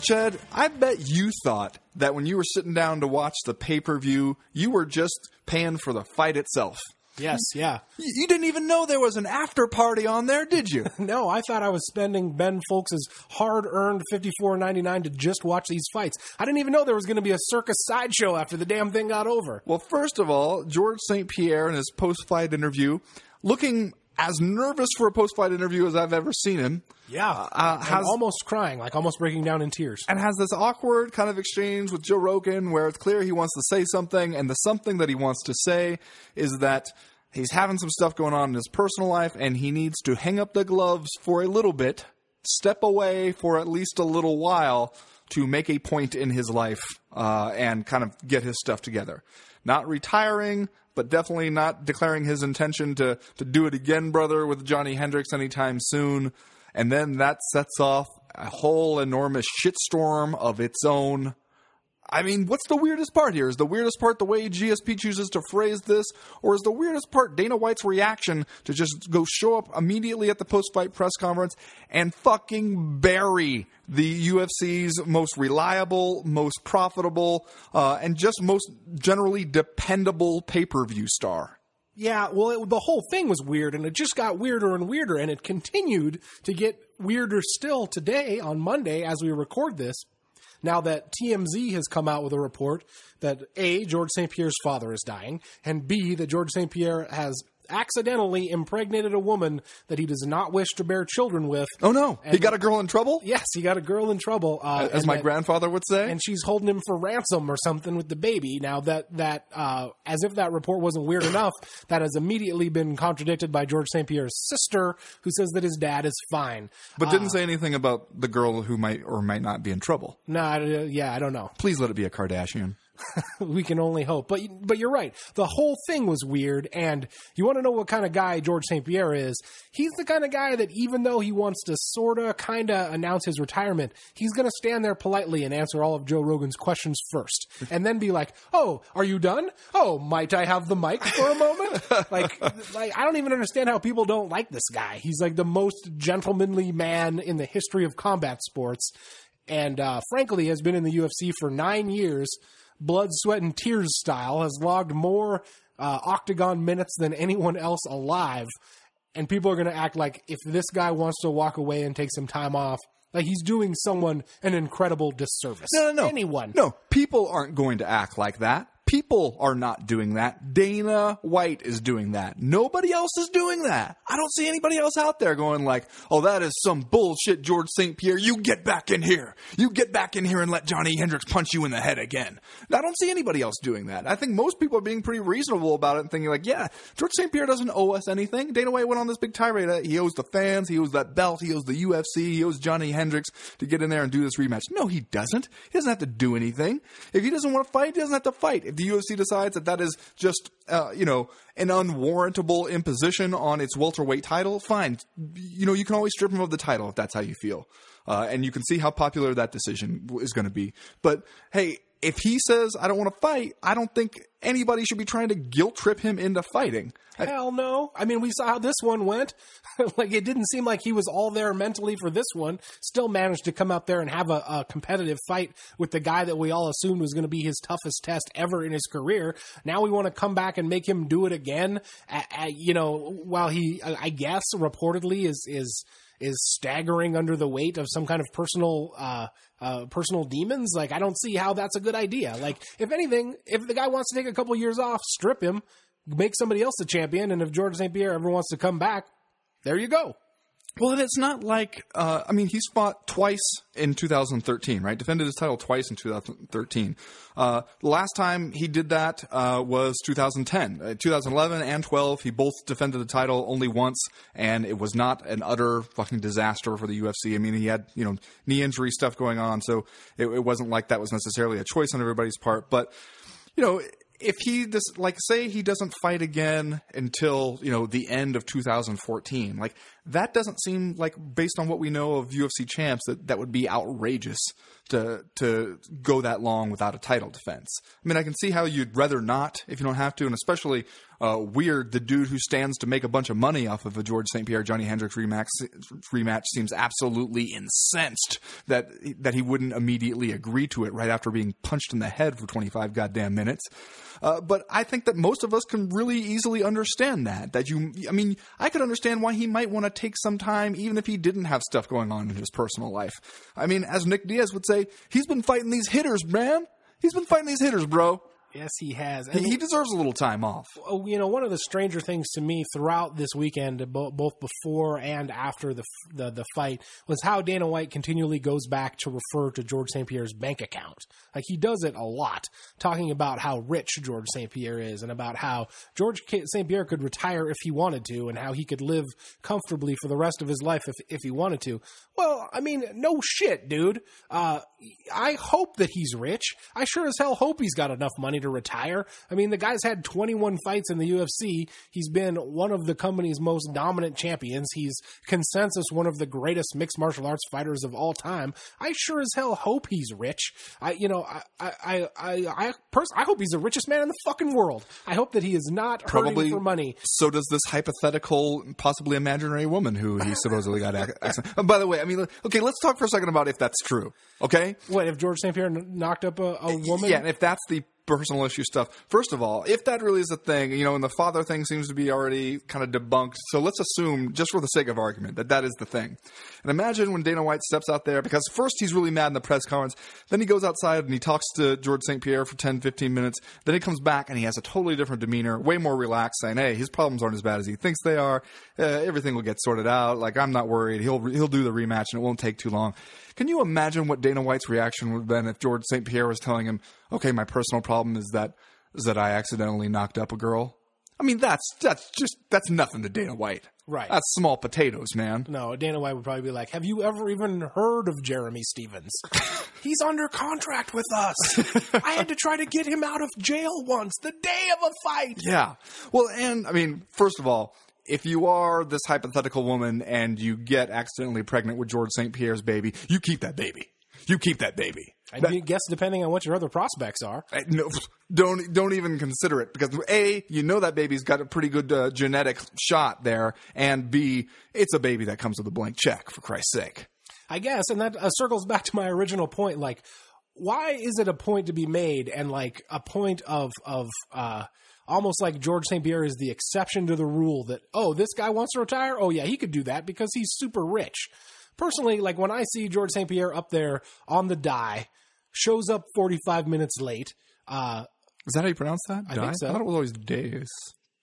Chad i bet you thought that when you were sitting down to watch the pay-per-view you were just paying for the fight itself Yes, yeah. you, you didn't even know there was an after party on there did you No, I thought I was spending Ben Fowlkes' hard-earned fifty-four ninety-nine to just watch these fights. I didn't even know there was going to be a circus sideshow after the damn thing got over. Well, first of all, Georges St. Pierre in his post fight interview, looking as nervous for a post fight interview as I've ever seen him, Yeah, uh, has almost crying, like almost breaking down in tears. and has this awkward kind of exchange with Joe Rogan where it's clear he wants to say something, and the something that he wants to say is that he's having some stuff going on in his personal life and he needs to hang up the gloves for a little bit, step away for at least a little while to make a point in his life uh, and kind of get his stuff together. Not retiring, but definitely not declaring his intention to, to do it again, brother, with Johny Hendricks anytime soon. And then that sets off a whole enormous shitstorm of its own. I mean, what's the weirdest part here? Is the weirdest part the way GSP chooses to phrase this, or is the weirdest part Dana White's reaction to just go show up immediately at the post fight press conference and fucking bury the UFC's most reliable, most profitable, uh, and just most generally dependable pay per view star? Yeah, well, it, the whole thing was weird, and it just got weirder and weirder, and it continued to get weirder still today on Monday as we record this. Now that TMZ has come out with a report that A, Georges St. Pierre's father is dying, and B, that Georges St. Pierre has accidentally impregnated a woman that he does not wish to bear children with. Oh no, he got a girl in trouble. Yes, he got a girl in trouble. Uh, As my that- grandfather would say. and she's holding him for ransom or something with the baby. Now that that uh, as if that report wasn't weird enough, that has immediately been contradicted by Georges St. Pierre's sister, who says that his dad is fine. but didn't say anything about the girl who might or might not be in trouble. No, uh, yeah, I don't know. Please let it be a Kardashian. we can only hope. But but you're right. The whole thing was weird. And you want to know what kind of guy Georges St. Pierre is? He's the kind of guy that even though he wants to sorta kinda announce his retirement, he's going to stand there politely and answer all of Joe Rogan's questions first, and then be like, "Oh, are you done? Oh, might I have the mic for a moment?" like like I don't even understand how people don't like this guy. He's like the most gentlemanly man in the history of combat sports. And uh, frankly, has been in the UFC for nine years blood, sweat, and tears style, has logged more uh, octagon minutes than anyone else alive. And people are going to act like if this guy wants to walk away and take some time off, like he's doing someone an incredible disservice. No, no, no. Anyone. No, people aren't going to act like that. People are not doing that. Dana White is doing that. Nobody else is doing that. I don't see anybody else out there going like, "Oh, that is some bullshit, Georges St. Pierre. You get back in here. You get back in here and let Johny Hendricks punch you in the head again." I don't see anybody else doing that. I think most people are being pretty reasonable about it and thinking like, "Yeah, Georges St. Pierre doesn't owe us anything." Dana White went on this big tirade. He owes the fans. He owes that belt. He owes the UFC. He owes Johny Hendricks to get in there and do this rematch. No, he doesn't. He doesn't have to do anything. If he doesn't want to fight, he doesn't have to fight. If the UFC decides that that is just, uh, you know, an unwarrantable imposition on its welterweight title, fine. You know, you can always strip him of the title if that's how you feel. Uh, and you can see how popular that decision is going to be. But hey, if he says, I don't want to fight, I don't think anybody should be trying to guilt trip him into fighting. Hell no. I mean, we saw how this one went. like, it didn't seem like he was all there mentally for this one. Still managed to come out there and have a, a competitive fight with the guy that we all assumed was going to be his toughest test ever in his career. Now we want to come back and make him do it again. a a- you know, while he, I guess, reportedly is is is staggering under the weight of some kind of personal uh, uh, personal demons. Like, I don't see how that's a good idea. Like, if anything, if the guy wants to take a couple years off, strip him, make somebody else the champion, and if Georges St. Pierre ever wants to come back, there you go. Well, and it's not like uh, I mean he's fought twice in 2013, right? Defended his title twice in 2013. Uh, the last time he did that uh, was 2010, uh, 2011 and 12. He both defended the title only once, and it was not an utter fucking disaster for the UFC. I mean, he had you know knee injury stuff going on, so it, it wasn't like that was necessarily a choice on everybody's part, but you know, if he just like say he doesn't fight again until you know the end of 2014, like that doesn't seem like based on what we know of UFC champs that that would be outrageous to to go that long without a title defense. I mean, I can see how you'd rather not if you don't have to, and especially uh, weird the dude who stands to make a bunch of money off of a Georges St. Pierre Johny Hendricks rematch rematch seems absolutely incensed that that he wouldn't immediately agree to it right after being punched in the head for 25 goddamn minutes. Uh, but I think that most of us can really easily understand that. That you, I mean, I could understand why he might want to take some time, even if he didn't have stuff going on in his personal life. I mean, as Nick Diaz would say, he's been fighting these hitters, man. He's been fighting these hitters, bro. Yes, he has. He, he deserves a little time off. Oh, you know, one of the stranger things to me throughout this weekend, both before and after the, the the fight, was how Dana White continually goes back to refer to Georges St. Pierre's bank account. Like he does it a lot, talking about how rich Georges St. Pierre is, and about how Georges St. Pierre could retire if he wanted to, and how he could live comfortably for the rest of his life if if he wanted to. Well, I mean, no shit, dude. Uh, I hope that he's rich. I sure as hell hope he's got enough money to retire. I mean, the guy's had 21 fights in the UFC. He's been one of the company's most dominant champions. He's consensus one of the greatest mixed martial arts fighters of all time. I sure as hell hope he's rich. I, you know, I, I, I, I, I, pers- I hope he's the richest man in the fucking world. I hope that he is not Probably hurting for money. So does this hypothetical, possibly imaginary woman who he supposedly got. ac- accident. Oh, by the way, I mean, okay, let's talk for a second about if that's true. Okay, What if Georges St. Pierre knocked up a, a eh, woman? Yeah, and if that's the personal issue stuff. First of all, if that really is a thing, you know, and the father thing seems to be already kind of debunked. So let's assume, just for the sake of argument, that that is the thing. And imagine when Dana White steps out there, because first he's really mad in the press conference, then he goes outside and he talks to Georges St. Pierre for 10, 15 minutes. Then he comes back and he has a totally different demeanor, way more relaxed, saying, "Hey, his problems aren't as bad as he thinks they are. Uh, everything will get sorted out. Like I'm not worried. He'll he'll do the rematch and it won't take too long." Can you imagine what Dana White's reaction would have been if Georges St. Pierre was telling him, "Okay, my personal problem is that is that I accidentally knocked up a girl." I mean, that's that's just that's nothing to Dana White. Right. That's small potatoes, man. No, Dana White would probably be like, "Have you ever even heard of Jeremy Stephens? He's under contract with us. I had to try to get him out of jail once the day of a fight." Yeah. Well, and I mean, first of all, if you are this hypothetical woman and you get accidentally pregnant with Georges St. Pierre's baby, you keep that baby. You keep that baby. I guess depending on what your other prospects are. No, don't don't even consider it because a you know that baby's got a pretty good uh, genetic shot there, and b it's a baby that comes with a blank check for Christ's sake. I guess, and that uh, circles back to my original point. Like, why is it a point to be made, and like a point of of uh, almost like Georges St. Pierre is the exception to the rule that oh, this guy wants to retire. Oh yeah, he could do that because he's super rich. Personally, like when I see Georges St. Pierre up there on the die, shows up forty five minutes late. Uh, Is that how you pronounce that? I think so. I thought it was always Deus.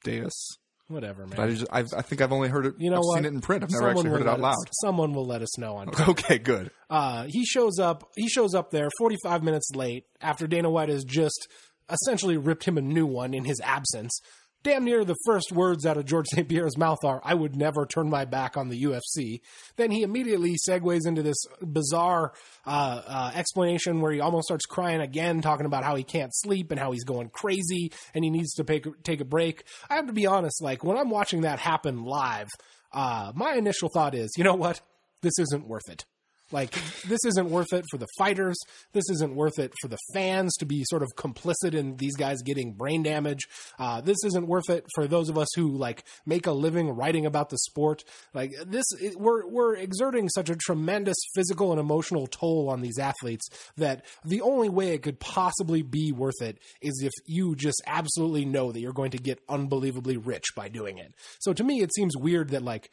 Deus. Whatever, man. But I, just, I've, I think I've only heard it. you know I've what? seen it in print. I've never Someone actually heard it out let loud. us- someone will let us know on Okay, good. uh, he shows up. He shows up there 45 minutes late after Dana White has just essentially ripped him a new one in his absence. Damn near the first words out of Georges St. Pierre's mouth are, I would never turn my back on the UFC. Then he immediately segues into this bizarre uh, uh, explanation where he almost starts crying again, talking about how he can't sleep and how he's going crazy and he needs to take, take a break. I have to be honest, like, when I'm watching that happen live, uh, my initial thought is, you know what? This isn't worth it. Like, this isn't worth it for the fighters. This isn't worth it for the fans to be sort of complicit in these guys getting brain damage. Uh, this isn't worth it for those of us who like make a living writing about the sport. Like this, it, we're we're exerting such a tremendous physical and emotional toll on these athletes that the only way it could possibly be worth it is if you just absolutely know that you're going to get unbelievably rich by doing it. So to me, it seems weird that like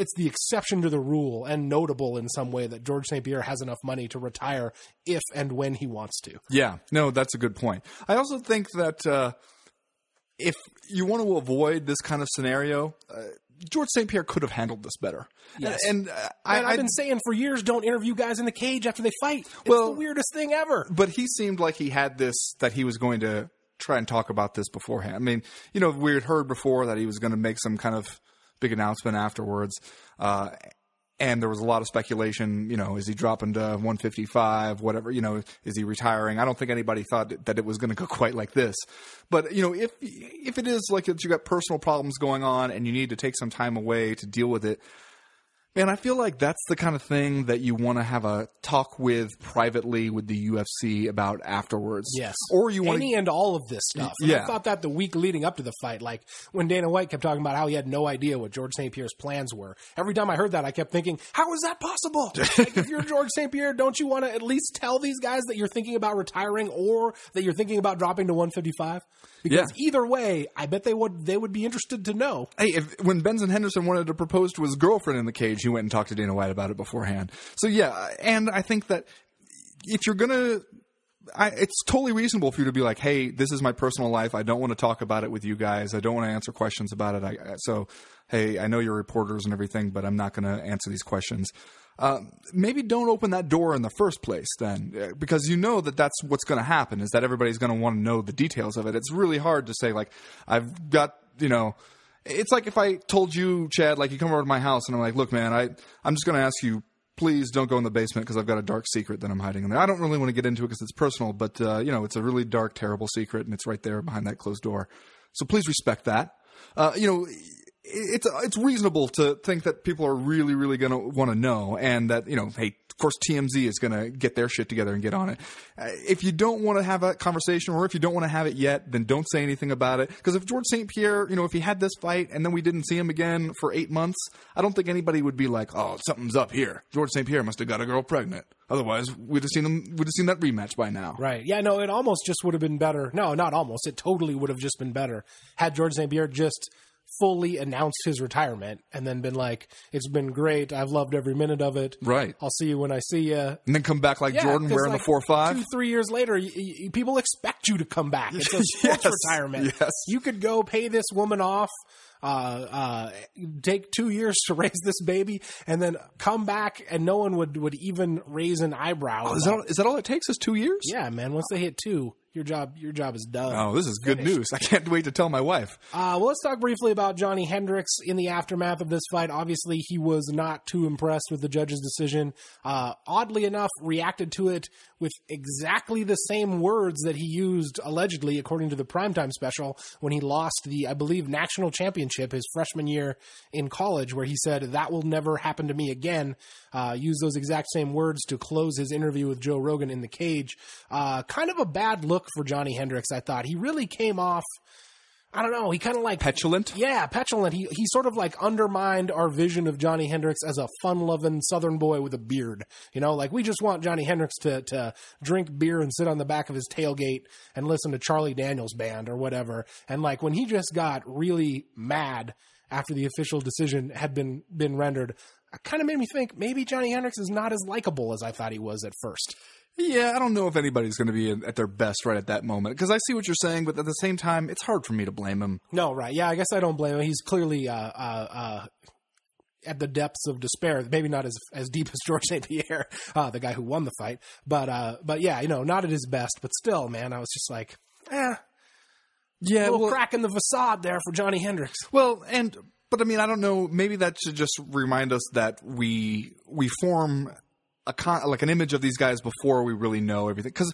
it's the exception to the rule and notable in some way that Georges St. Pierre has enough money to retire if and when he wants to. Yeah, no, that's a good point. I also think that uh, if you want to avoid this kind of scenario, uh, Georges St. Pierre could have handled this better. Yes. and uh, I, I've I- been saying for years, don't interview guys in the cage after they fight. It's Well- the weirdest thing ever. but he seemed like he had this that he was going to try and talk about this beforehand. I mean, you know, we had heard before that he was going to make some kind of big announcement afterwards. Uh, and there was a lot of speculation, you know, is he dropping to 155, whatever, you know, is he retiring? I don't think anybody thought that it was going to go quite like this. But, you know, if if it is like that you got personal problems going on and you need to take some time away to deal with it, Man, I feel like that's the kind of thing that you want to have a talk with privately with the UFC about afterwards. Yes. Or you want any and all of this stuff. And yeah. I thought that the week leading up to the fight, like when Dana White kept talking about how he had no idea what Georges St. Pierre's plans were. Every time I heard that, I kept thinking, how is that possible? like, if you're Georges St. Pierre, don't you want to at least tell these guys that you're thinking about retiring or that you're thinking about dropping to 155? Because Yeah. either way, I bet they would they would be interested to know. Hey, if, when Benson Henderson wanted to propose to his girlfriend in the cage, he went and talked to Dana White about it beforehand. So yeah, and I think that if you're gonna, I, it's totally reasonable for you to be like, "Hey, this is my personal life. I don't want to talk about it with you guys. I don't want to answer questions about it. I, so, hey, I know you're reporters and everything, but I'm not going to answer these questions." Uh, maybe don't open that door in the first place then uh, because you know that that's what's going to happen is that everybody's going to want to know the details of it it's really hard to say like i've got you know it's like if I told you, Chad, like you come over to my house and I'm like, look, man, I I'm just going to ask you, please don't go in the basement because I've got a dark secret that I'm hiding in there. I don't really want to get into it because it's personal, but uh, you know, it's a really dark, terrible secret, and it's right there behind that closed door. So please respect that. Uh, you know. It's it's reasonable to think that people are really really going to want to know, and that you know, hey, of course, TMZ is going to get their shit together and get on it. Uh, if you don't want to have a conversation, or if you don't want to have it yet, then don't say anything about it. Because if Georges St. Pierre, you know, if he had this fight and then we didn't see him again for eight months, I don't think anybody would be like, "Oh, something's up here. Georges St. Pierre must have got a girl pregnant." Otherwise, we'd have seen him. We'd have seen that rematch by now. Right. Yeah, no, it almost just would have been better. No, not almost. It totally would have just been better had Georges St. Pierre just fully announced his retirement and then been like, it's been great. I've loved every minute of it. Right. I'll see you when I see you. And then come back like Yeah, Jordan wearing like, the four five. Two, three years later, y y people expect you to come back. It's a sports Yes, retirement. yes. You could go pay this woman off, uh, uh, take two years to raise this baby, and then come back, and no one would, would even raise an eyebrow. Oh, is that all, is that all it takes? Is two years? Yeah, man. Once they hit two, your job your job is done. Oh, this is good news. I can't wait to tell my wife. Uh, well, let's talk briefly about Johny Hendricks in the aftermath of this fight. Obviously, he was not too impressed with the judge's decision. Uh, oddly enough, reacted to it with exactly the same words that he used, allegedly, according to the primetime special, when he lost the, I believe, national championship his freshman year in college, where he said, That will never happen to me again. Uh, used those exact same words to close his interview with Joe Rogan in the cage. Uh, kind of a bad look for Johny Hendricks, I thought. He really came off. I don't know. He kind of like Petulant. yeah, petulant. He he sort of like undermined our vision of Johny Hendricks as a fun-loving Southern boy with a beard. You know, like we just want Johny Hendricks to to drink beer and sit on the back of his tailgate and listen to Charlie Daniels band or whatever. And like when he just got really mad after the official decision had been been rendered, it kind of made me think maybe Johny Hendricks is not as likable as I thought he was at first. Yeah, I don't know if anybody's going to be at their best right at that moment because I see what you're saying, but at the same time, it's hard for me to blame him. No, right? Yeah, I guess I don't blame him. He's clearly uh, uh, uh, at the depths of despair. Maybe not as as deep as Georges St. Pierre, uh, the guy who won the fight, but uh, but yeah, you know, not at his best. But still, man, I was just like, eh, Yeah, a little crack in the facade there for Johny Hendricks. Well, and but I mean, I don't know. Maybe that should just remind us that we we form a con, like an image of these guys before we really know everything. Because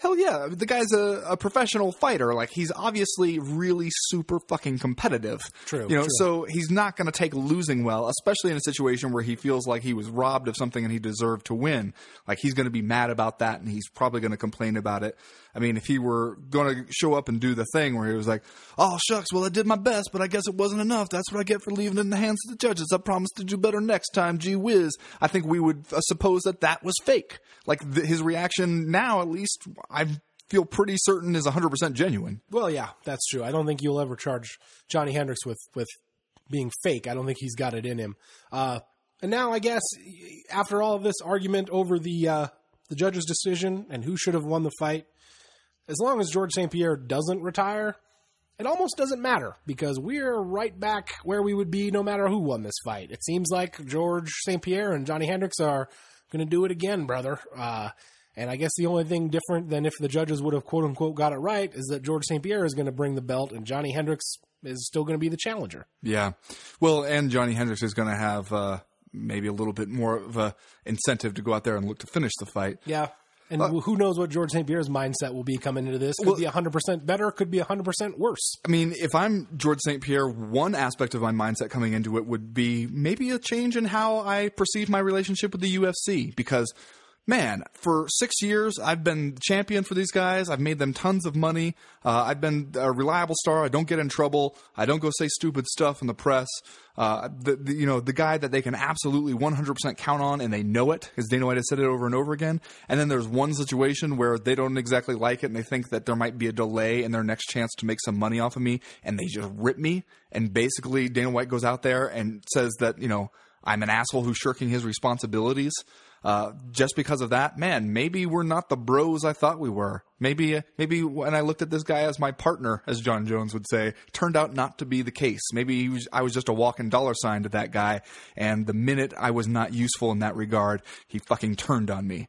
hell yeah, the guy's a, a professional fighter. Like he's obviously really super fucking competitive. True, You know, true. so he's not going to take losing well, especially in a situation where he feels like he was robbed of something and he deserved to win. Like he's going to be mad about that and he's probably going to complain about it. I mean, if he were going to show up and do the thing where he was like, "Oh shucks, well I did my best, but I guess it wasn't enough. That's what I get for leaving it in the hands of the judges. I promise to do better next time. Gee whiz!" I think we would uh, suppose that that was fake. Like th- his reaction now, at least, I feel pretty certain is 100% genuine. Well, yeah, that's true. I don't think you'll ever charge Johny Hendricks with with being fake. I don't think he's got it in him. Uh, and now, I guess, after all of this argument over the uh, the judge's decision and who should have won the fight, as long as Georges St. Pierre doesn't retire, it almost doesn't matter because we're right back where we would be no matter who won this fight. It seems like Georges St. Pierre and Johny Hendricks are going to do it again, brother. Uh, and I guess the only thing different than if the judges would have quote unquote got it right is that Georges St. Pierre is going to bring the belt and Johny Hendricks is still going to be the challenger. Yeah. Well, and Johny Hendricks is going to have uh, maybe a little bit more of a incentive to go out there and look to finish the fight. Yeah. And who knows what Georges St. Pierre's mindset will be coming into this? Could be 100% better, could be 100% worse. I mean, if I'm Georges St. Pierre, one aspect of my mindset coming into it would be maybe a change in how I perceive my relationship with the UFC because. Man, for six years, I've been champion for these guys. I've made them tons of money. Uh, I've been a reliable star. I don't get in trouble. I don't go say stupid stuff in the press. Uh, the, the, you know, the guy that they can absolutely 100% count on and they know it because Dana White has said it over and over again. And then there's one situation where they don't exactly like it and they think that there might be a delay in their next chance to make some money off of me and they just rip me. And basically Dana White goes out there and says that, you know, I'm an asshole who's shirking his responsibilities. Uh, just because of that, man, maybe we're not the bros I thought we were. Maybe, maybe when I looked at this guy as my partner, as Jon Jones would say, turned out not to be the case. Maybe was, I was just a walking dollar sign to that guy, and the minute I was not useful in that regard, he fucking turned on me.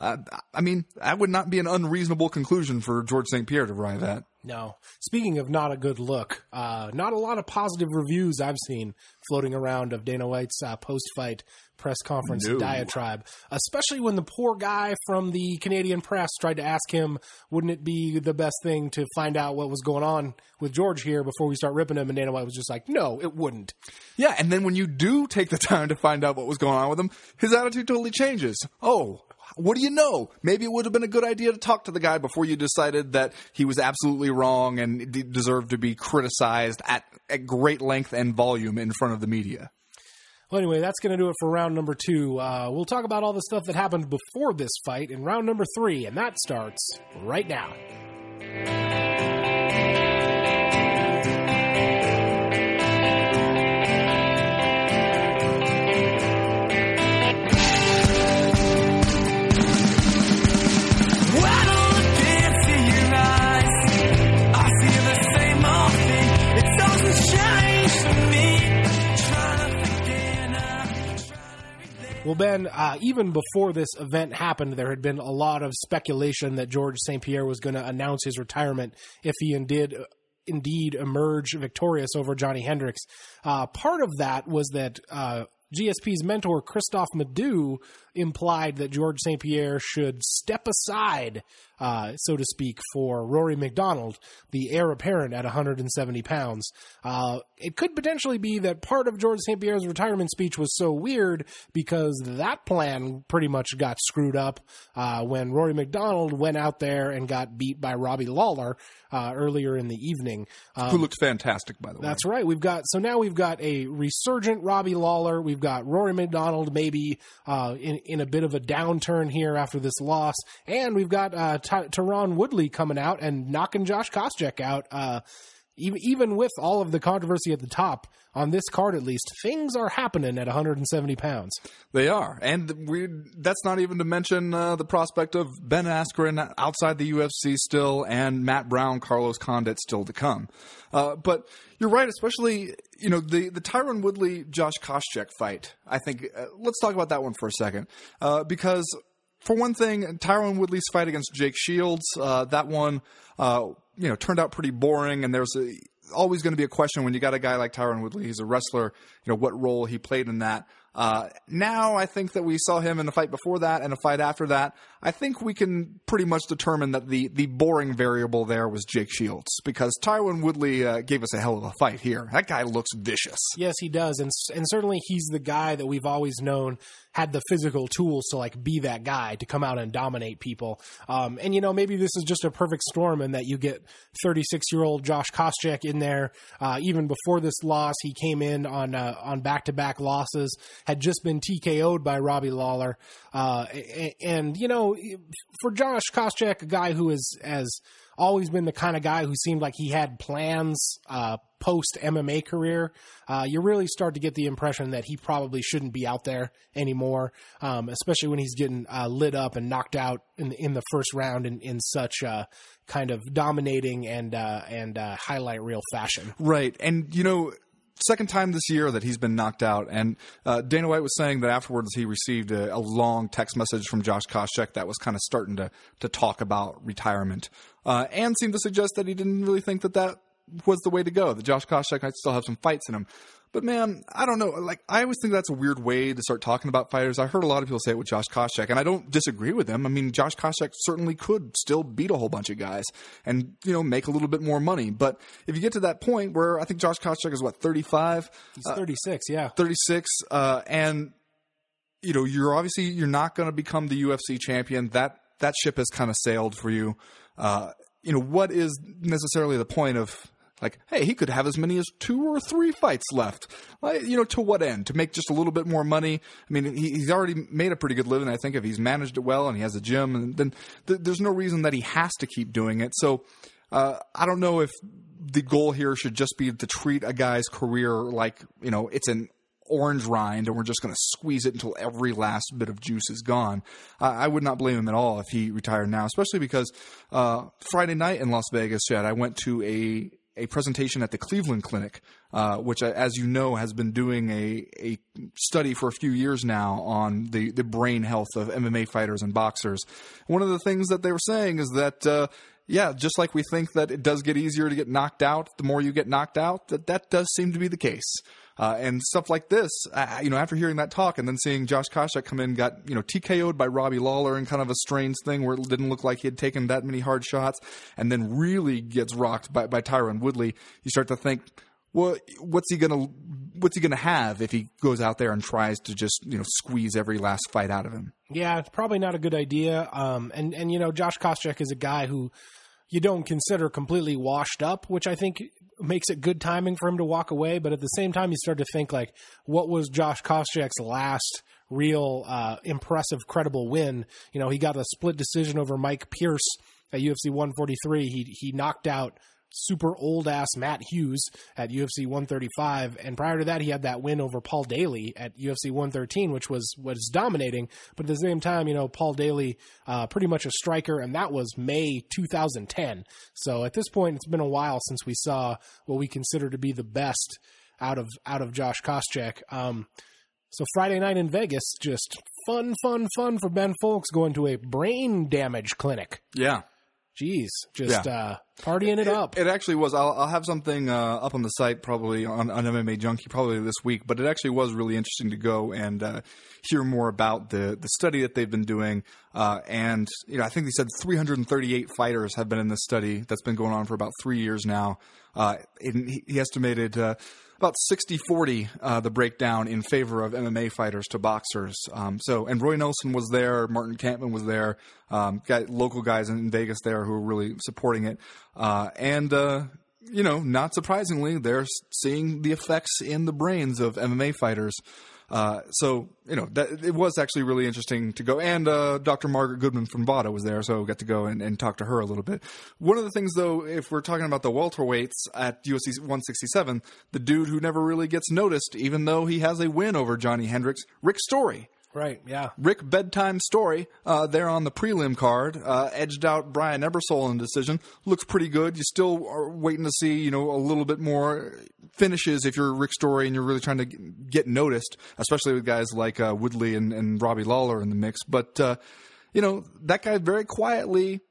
Uh, I mean, that would not be an unreasonable conclusion for Georges St. Pierre to arrive at. No. Speaking of not a good look, uh, not a lot of positive reviews I've seen floating around of Dana White's uh, post-fight press conference No. diatribe, especially when the poor guy from the Canadian press tried to ask him, wouldn't it be the best thing to find out what was going on with Georges here before we start ripping him? And Dana White was just like, no, it wouldn't. Yeah, and then when you do take the time to find out what was going on with him, his attitude totally changes. Oh, what do you know? Maybe it would have been a good idea to talk to the guy before you decided that he was absolutely wrong and deserved to be criticized at, at great length and volume in front of the media. Well, anyway, that's going to do it for round number two. Uh, we'll talk about all the stuff that happened before this fight in round number three, and that starts right now. Well, Ben, uh, even before this event happened, there had been a lot of speculation that Georges St. Pierre was going to announce his retirement if he indeed indeed emerge victorious over Johny Hendricks. Uh, part of that was that uh, GSP's mentor Kristof Midoux implied that Georges St. Pierre should step aside, uh, so to speak, for Rory MacDonald, the heir apparent at 170 pounds. Uh, it could potentially be that part of Georges St. Pierre's retirement speech was so weird because that plan pretty much got screwed up uh, when Rory MacDonald went out there and got beat by Robbie Lawler uh, earlier in the evening. Uh, Who looked fantastic, by the way. that's right. We've got so now we've got a resurgent Robbie Lawler. We've got Rory MacDonald maybe uh, in in a bit of a downturn here after this loss, and we've got uh, Tyron Woodley coming out and knocking Josh Koscheck out. Uh, even even with all of the controversy at the top on this card, at least things are happening at 170 pounds. They are, and we. That's not even to mention uh, the prospect of Ben Askren outside the UFC still, and Matt Brown, Carlos Condit still to come. Uh, but you're right, especially you know the the Tyron Woodley Josh Koscheck fight. I think uh, let's talk about that one for a second, uh, because for one thing, Tyron Woodley's fight against Jake Shields, uh, that one, uh, you know, turned out pretty boring, and there's a, always going to be a question when you got a guy like Tyron Woodley. He's a wrestler, you know, what role he played in that. Uh, now I think that we saw him in a fight before that and a fight after that. I think we can pretty much determine that the the boring variable there was Jake Shields because Tyron Woodley uh, gave us a hell of a fight here. That guy looks vicious. Yes, he does, and and certainly he's the guy that we've always known had the physical tools to like be that guy to come out and dominate people. Um, and you know, maybe this is just a perfect storm, in that you get 36 year old Josh Koscheck in there. Uh, even before this loss, he came in on uh, on back to back losses, had just been TKO'd by Robbie Lawler, uh, and you know, for Josh Koscheck, a guy who is has always been the kind of guy who seemed like he had plans uh, post MMA career. Uh, you really start to get the impression that he probably shouldn't be out there anymore, um, especially when he's getting uh, lit up and knocked out in in the first round in, in such kind of dominating and uh, and uh, highlight reel fashion. Right. And, you know, second time this year that he's been knocked out. And uh, Dana White was saying that afterwards he received a, a long text message from Josh Koscheck that was kind of starting to, to talk about retirement uh, and seemed to suggest that he didn't really think that that was the way to go, that Josh Koscheck might still have some fights in him. But man, I don't know. Like, I always think that's a weird way to start talking about fighters. I heard a lot of people say it with Josh Koscheck, and I don't disagree with them. I mean, Josh Koscheck certainly could still beat a whole bunch of guys and, you know, make a little bit more money. But if you get to that point where I think Josh Koscheck is, what, 35? He's 36, yeah. 36 uh, and you know you're obviously you're not going to become the UFC champion that that ship has kind of sailed for you uh, you know what is necessarily the point of like hey he could have as many as two or three fights left. Like, you know to what end? To make just a little bit more money? I mean he, he's already made a pretty good living i think if he's managed it well and he has a gym and then th- there's no reason that he has to keep doing it. So uh, I don't know if the goal here should just be to treat a guy's career like you know it's an orange rind and we're just going to squeeze it until every last bit of juice is gone. I would not blame him at all if he retired now, especially because uh, Friday night in Las Vegas, Chad, I went to a a presentation at the Cleveland Clinic, uh, which, uh, as you know, has been doing a, a study for a few years now on the, the brain health of MMA fighters and boxers. One of the things that they were saying is that, uh, yeah, just like we think that it does get easier to get knocked out the more you get knocked out, that that does seem to be the case. Uh, and stuff like this, uh, you know, after hearing that talk and then seeing Josh Koscheck come in, got you know TKO'd by Robbie Lawler in kind of a strange thing where it didn't look like he had taken that many hard shots, and then really gets rocked by, by Tyron Woodley. You start to think, well, what's he gonna what's he gonna have if he goes out there and tries to just you know squeeze every last fight out of him? Yeah, it's probably not a good idea. Um, and and you know, Josh Koscheck is a guy who you don't consider completely washed up, which I think makes it good timing for him to walk away. But at the same time, you start to think like, what was Josh Koscheck's last real uh, impressive, credible win? You know, he got a split decision over Mike Pierce at UFC 143. He he knocked out super old ass Matt Hughes at UFC 135, and prior to that, he had that win over Paul Daley at UFC 113, which was was dominating. But at the same time, you know, Paul Daley, uh, pretty much a striker, and that was May 2010. So at this point, it's been a while since we saw what we consider to be the best out of out of Josh Koscheck. Um, so Friday night in Vegas, just fun, fun, fun for Ben Fowlkes going to a brain damage clinic. Yeah. Jeez, just Yeah. uh, partying it up. It actually was. I'll, I'll have something uh, up on the site probably on, on MMA Junkie probably this week. But it actually was really interesting to go and uh, hear more about the the study that they've been doing. Uh, and you know, I think they said 338 fighters have been in this study that's been going on for about three years now. Uh, and he, he estimated. About 60-40 uh, the breakdown in favor of MMA fighters to boxers. Um, so, and Roy Nelson was there, Martin Kampmann was there, um, got local guys in Vegas there who were really supporting it, uh, and uh, you know, not surprisingly, they're seeing the effects in the brains of MMA fighters. Uh, so you know that it was actually really interesting to go, and uh, Dr. Margaret Goodman from VADA was there, so I got to go and, and talk to her a little bit. One of the things, though, if we're talking about the welterweights at UFC 167, the dude who never really gets noticed, even though he has a win over Johny Hendricks, Rick Story. Right, yeah. Rick Bedtime Story uh, there on the prelim card uh, edged out Brian Ebersole in decision. Looks pretty good. You still are waiting to see you know a little bit more finishes if you're Rick Story and you're really trying to get noticed, especially with guys like uh, Woodley and, and Robbie Lawler in the mix. But uh, you know that guy very quietly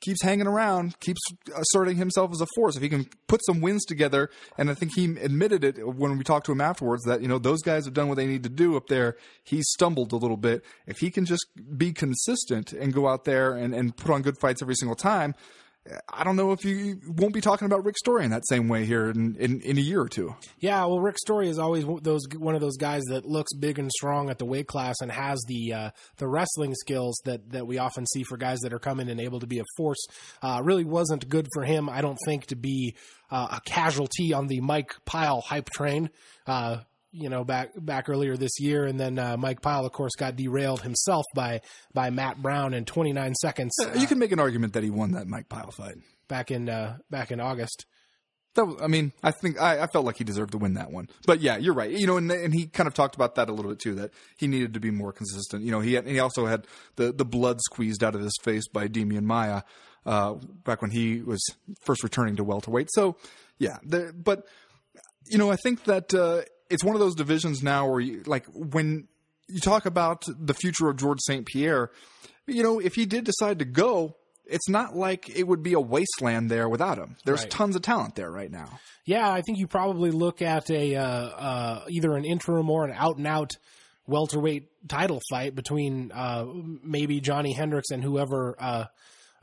keeps hanging around, keeps asserting himself as a force. If he can put some wins together, and I think he admitted it when we talked to him afterwards that you know those guys have done what they need to do up there. He stumbled a little bit. If he can just be consistent and go out there and, and put on good fights every single time, I don't know if you won't be talking about Rick Story in that same way here in, in, in a year or two. Yeah, well, Rick Story is always those one of those guys that looks big and strong at the weight class and has the uh, the wrestling skills that that we often see for guys that are coming and able to be a force. Uh, really wasn't good for him, I don't think, to be uh, a casualty on the Mike Pyle hype train. Uh, you know, back back earlier this year, and then uh, Mike Pyle, of course, got derailed himself by by Matt Brown in 29 seconds you can make an argument that he won that Mike Pyle fight. back in uh, back in August. That I mean, I think I, I felt like he deserved to win that one. But yeah, you're right. You know, and, and he kind of talked about that a little bit too. That he needed to be more consistent. You know, he had, he also had the the blood squeezed out of his face by Demian Maia uh, back when he was first returning to welterweight. So yeah, the, but you know, I think that uh, it's one of those divisions now where you like when you talk about the future of Georges St. Pierre. You know, if he did decide to go. It's not like it would be a wasteland there without him. There's Right. tons of talent there right now. Yeah, I think you probably look at a uh, uh, either an interim or an out and out welterweight title fight between uh, maybe Johny Hendricks and whoever uh,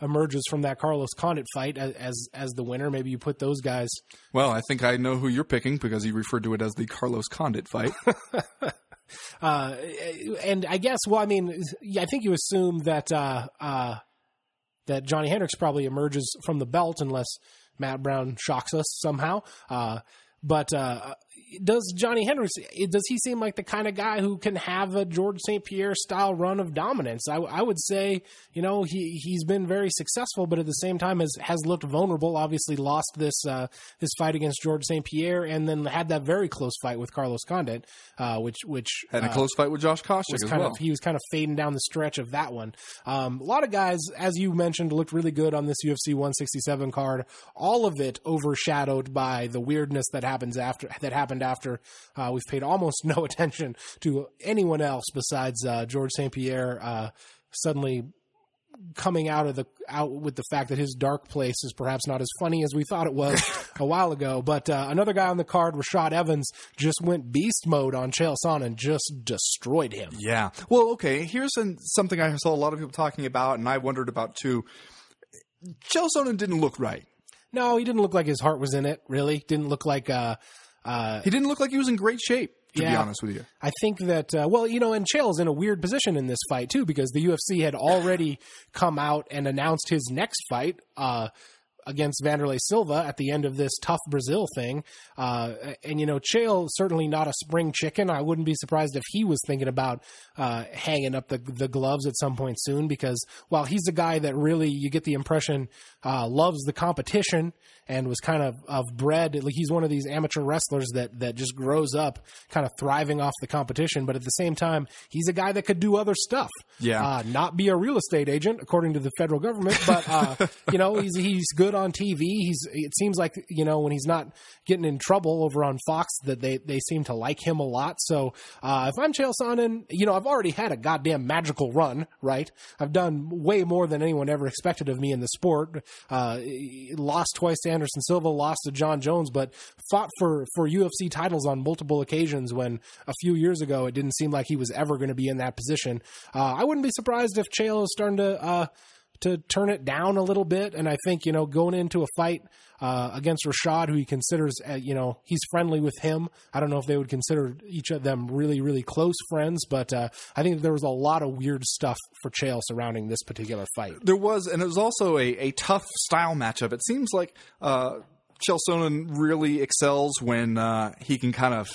emerges from that Carlos Condit fight as, as as the winner. Maybe you put those guys. Well, I think I know who you're picking because you referred to it as the Carlos Condit fight. Uh, and I guess, well, I mean, I think you assume that uh, uh, that Johny Hendricks probably emerges from the belt unless Matt Brown shocks us somehow. Uh, but uh, does Johny Hendricks does he seem like the kind of guy who can have a Georges St. Pierre style run of dominance? I, I would say, you know, he he's been very successful, but at the same time has has looked vulnerable. Obviously, lost this uh, this fight against Georges St. Pierre, and then had that very close fight with Carlos Condit, uh, which which Had a uh, close fight with Josh Koscheck as kind well. of he was kind of fading down the stretch of that one. Um, a lot of guys, as you mentioned, looked really good on this UFC 167 card. All of it overshadowed by the weirdness that happens after that happened after. Uh, we've paid almost no attention to anyone else besides uh, Georges St. Pierre. Uh, suddenly coming out of the out with the fact that his dark place is perhaps not as funny as we thought it was a while ago. But uh, another guy on the card, Rashad Evans, just went beast mode on Chael Sonnen and just destroyed him. Yeah. Well, okay. Here's an, something I saw a lot of people talking about, and I wondered about too. Chael Sonnen didn't look right. No, he didn't look like his heart was in it. Really, didn't look like. Uh, uh, He didn't look like he was in great shape. To be honest with you. I think that uh, well, you know, and Chael's in a weird position in this fight too because the UFC had already come out and announced his next fight uh, against Wanderlei Silva at the end of this TUF Brazil thing. Uh, and you know, Chael certainly not a spring chicken. I wouldn't be surprised if he was thinking about uh, hanging up the the gloves at some point soon because while he's a guy that really you get the impression uh, loves the competition and was kind of of bred like he's one of these amateur wrestlers that that just grows up kind of thriving off the competition but at the same time he's a guy that could do other stuff. Yeah. uh, not be a real estate agent according to the federal government but uh, you know he's he's good on TV he's it seems like you know when he's not getting in trouble over on Fox that they they seem to like him a lot. So uh, if I'm Chael Sonnen you know I've already had a goddamn magical run right? I've done way more than anyone ever expected of me in the sport. Uh, lost twice to Anderson Silva, lost to Jon Jones, but fought for, for UFC titles on multiple occasions when a few years ago it didn't seem like he was ever going to be in that position. Uh, I wouldn't be surprised if Chael is starting to, uh, to turn it down a little bit. And I think, you know, going into a fight, uh, against Rashad, who he considers, uh, you know, he's friendly with him. I don't know if they would consider each of them really, really close friends, but, uh, I think there was a lot of weird stuff for Chael surrounding this particular fight. There was, and it was also a, a tough style matchup. It seems like uh, Chael Sonnen really excels when uh, he can kind of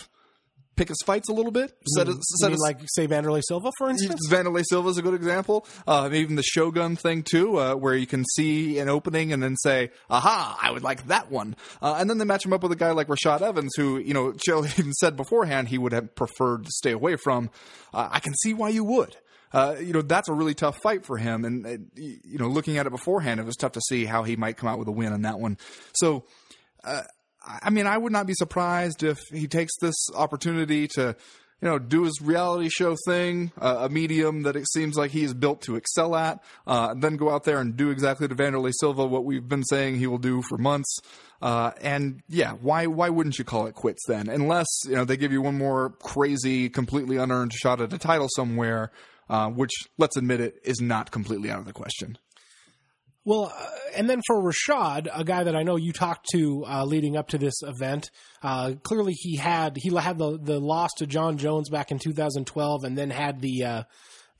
pick his fights a little bit. Set, a- set a- like say Wanderlei Silva, for instance. Wanderlei Silva is a good example. Uh, even the Shogun thing too, uh, where you can see an opening and then say, "Aha, I would like that one," uh, and then they match him up with a guy like Rashad Evans, who you know Chael even said beforehand he would have preferred to stay away from. Uh, I can see why you would. Uh, you know that's a really tough fight for him, and uh, you know looking at it beforehand, it was tough to see how he might come out with a win on that one. So I mean, I would not be surprised if he takes this opportunity to, you know, do his reality show thing, uh, a medium that it seems like he is built to excel at, uh, then go out there and do exactly to Wanderlei Silva what we've been saying he will do for months. Uh, and yeah, why why wouldn't you call it quits then? Unless you know they give you one more crazy, completely unearned shot at a title somewhere, uh, which let's admit it is not completely out of the question. Well, uh, and then for Rashad, a guy that I know you talked to uh, leading up to this event, uh, clearly he had he had the the loss to Jon Jones back in 2012, and then had the uh,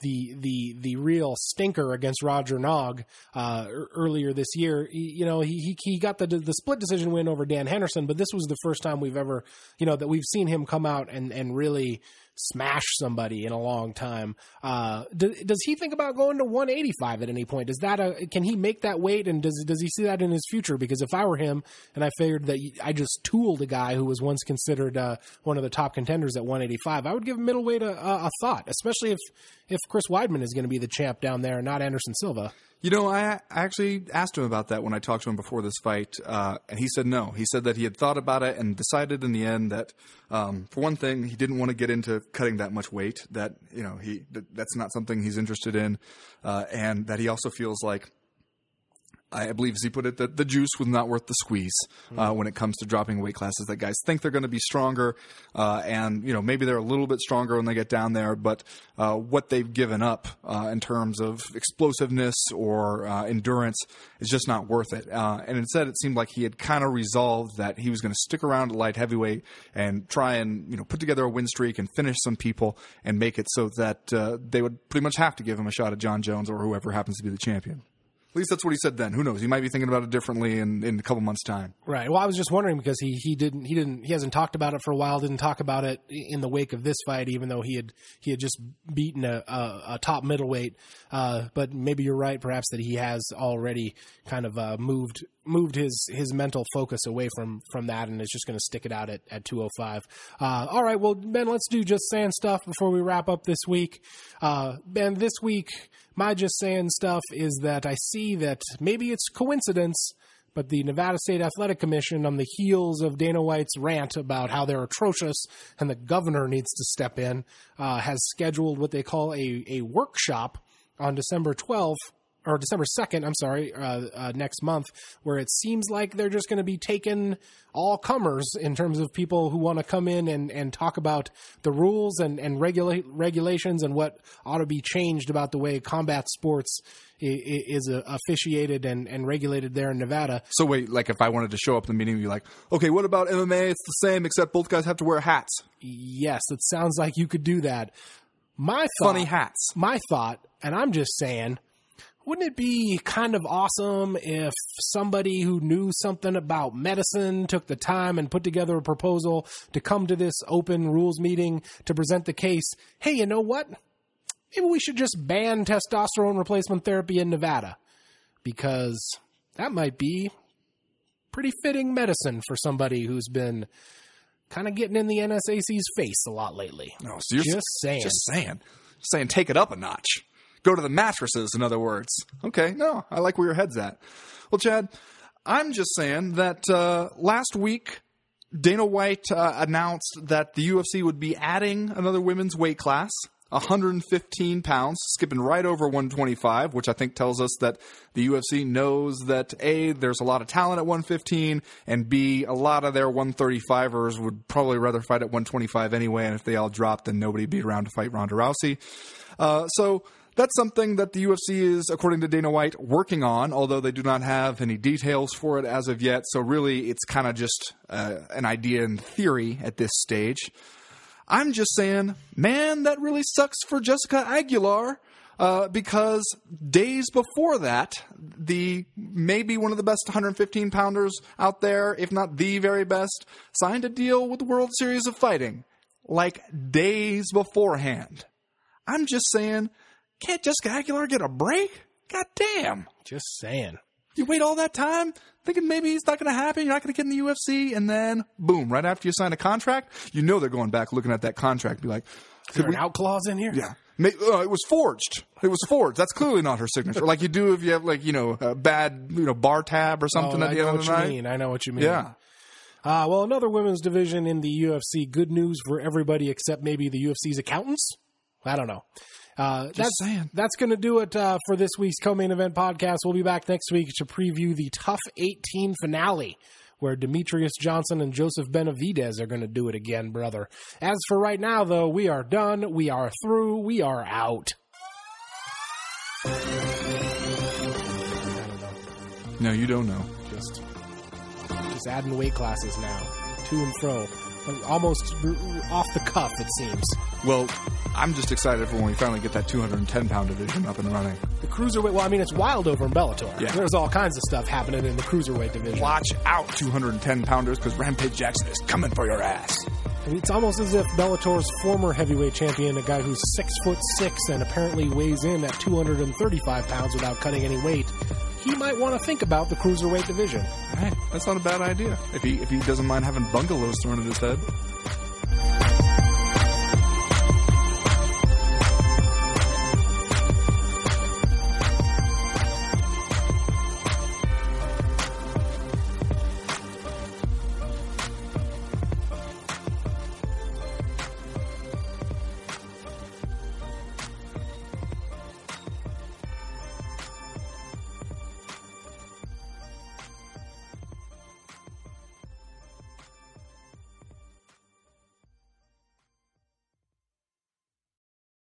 the the the real stinker against Roger Nog uh, earlier this year. He- you know, he, he he got the the split decision win over Dan Henderson, but this was the first time we've ever you know that we've seen him come out and and really smash somebody in a long time. Uh, do, does he think about going to 185 at any point? Does that a, can he make that weight, and does does he see that in his future? Because if I were him, and I figured that I just tooled a guy who was once considered uh, one of the top contenders at 185, I would give middleweight a, a, a thought, especially if if Chris Weidman is going to be the champ down there, not Anderson Silva. You know, I, I actually asked him about that when I talked to him before this fight, uh, and he said no. He said that he had thought about it and decided in the end that, um, for one thing, he didn't want to get into cutting that much weight. That you know, he that, that's not something he's interested in, uh, and that he also feels like. I believe, as he put it, that the juice was not worth the squeeze uh, when it comes to dropping weight classes. That guys think they're going to be stronger, uh, and you know maybe they're a little bit stronger when they get down there, but uh, what they've given up uh, in terms of explosiveness or uh, endurance is just not worth it. Uh, and instead, it seemed like he had kind of resolved that he was going to stick around at light heavyweight and try and you know put together a win streak and finish some people and make it so that uh, they would pretty much have to give him a shot at Jon Jones or whoever happens to be the champion. At least that's what he said then. Who knows? He might be thinking about it differently in, in a couple months' time. Right. Well, I was just wondering because he, he didn't he didn't he hasn't talked about it for a while. Didn't talk about it in the wake of this fight, even though he had he had just beaten a, a, a top middleweight. Uh, but maybe you're right, perhaps that he has already kind of uh, moved moved his his mental focus away from from that and is just going to stick it out at at 205. Uh, all right. Well, Ben, let's do just saying stuff before we wrap up this week. Uh, ben, this week my just saying stuff is that I see that maybe it's coincidence but the Nevada State Athletic Commission, on the heels of Dana White's rant about how they're atrocious and the governor needs to step in, uh, has scheduled what they call a, a workshop on December 12th. Or December 2nd, I'm sorry, uh, uh, next month, where it seems like they're just going to be taking all comers in terms of people who want to come in and, and talk about the rules and, and regula- regulations and what ought to be changed about the way combat sports i- i- is uh, officiated and, and regulated there in Nevada. So wait, like if I wanted to show up in the meeting and be like, okay, what about MMA? It's the same, except both guys have to wear hats. Yes, it sounds like you could do that. My thought, Funny hats. My thought, and I'm just saying, wouldn't it be kind of awesome if somebody who knew something about medicine took the time and put together a proposal to come to this open rules meeting to present the case? Hey, you know what? Maybe we should just ban testosterone replacement therapy in Nevada because that might be pretty fitting medicine for somebody who's been kind of getting in the NSAC's face a lot lately. No, so you're Just saying. Just saying. Saying take it up a notch. Go to the mattresses, in other words. Okay, no, I like where your head's at. Well, Chad, I'm just saying that uh, last week Dana White uh, announced that the UFC would be adding another women's weight class. 115 pounds, skipping right over 125, which I think tells us that the UFC knows that A, there's a lot of talent at 115, and B, a lot of their 135ers would probably rather fight at 125 anyway, and if they all dropped, then nobody'd be around to fight Ronda Rousey. Uh, so that's something that the UFC is, according to Dana White, working on, although they do not have any details for it as of yet. So really, it's kind of just uh, an idea in theory at this stage. I'm just saying, man, that really sucks for Jessica Aguilar. Uh, because days before that, the maybe one of the best 115 pounders out there, if not the very best, signed a deal with the World Series of Fighting, like days beforehand. I'm just saying, can't Jessica Aguilar get a break? God damn. Just saying. You wait all that time thinking maybe it's not going to happen. You're not going to get in the UFC. And then, boom, right after you sign a contract, you know they're going back looking at that contract be like, Is there an out clause in here? yeah. Uh, it was forged. It was forged. That's clearly not her signature. Like you do if you have like you know a bad you know bar tab or Oh, something at I the know end what of you the night. mean. I know what you mean. Yeah. Uh, well, another women's division in the UFC. Good news for everybody except maybe the UFC's accountants. I don't know. Uh, that's saying. that's going to do it uh, for this week's co-main event podcast. We'll be back next week to preview the TUF 18 finale, where Demetrious Johnson and Joseph Benavidez are going to do it again, brother. As for right now, though, we are done. We are through. We are out. I don't know. No, you don't know. Just, just adding weight classes now, to and fro, almost off the cuff. It seems. Well, I'm just excited for when we finally get that 210 pound division up and running. The cruiserweight. Well, I mean, it's wild over in Bellator. Yeah. There's all kinds of stuff happening in the cruiserweight division. Watch out, 210 pounders, because Rampage Jackson is coming for your ass. It's almost as if Bellator's former heavyweight champion, a guy who's six foot six and apparently weighs in at 235 pounds without cutting any weight, he might want to think about the cruiserweight division. Hey, that's not a bad idea. If he if he doesn't mind having bungalows thrown at his head.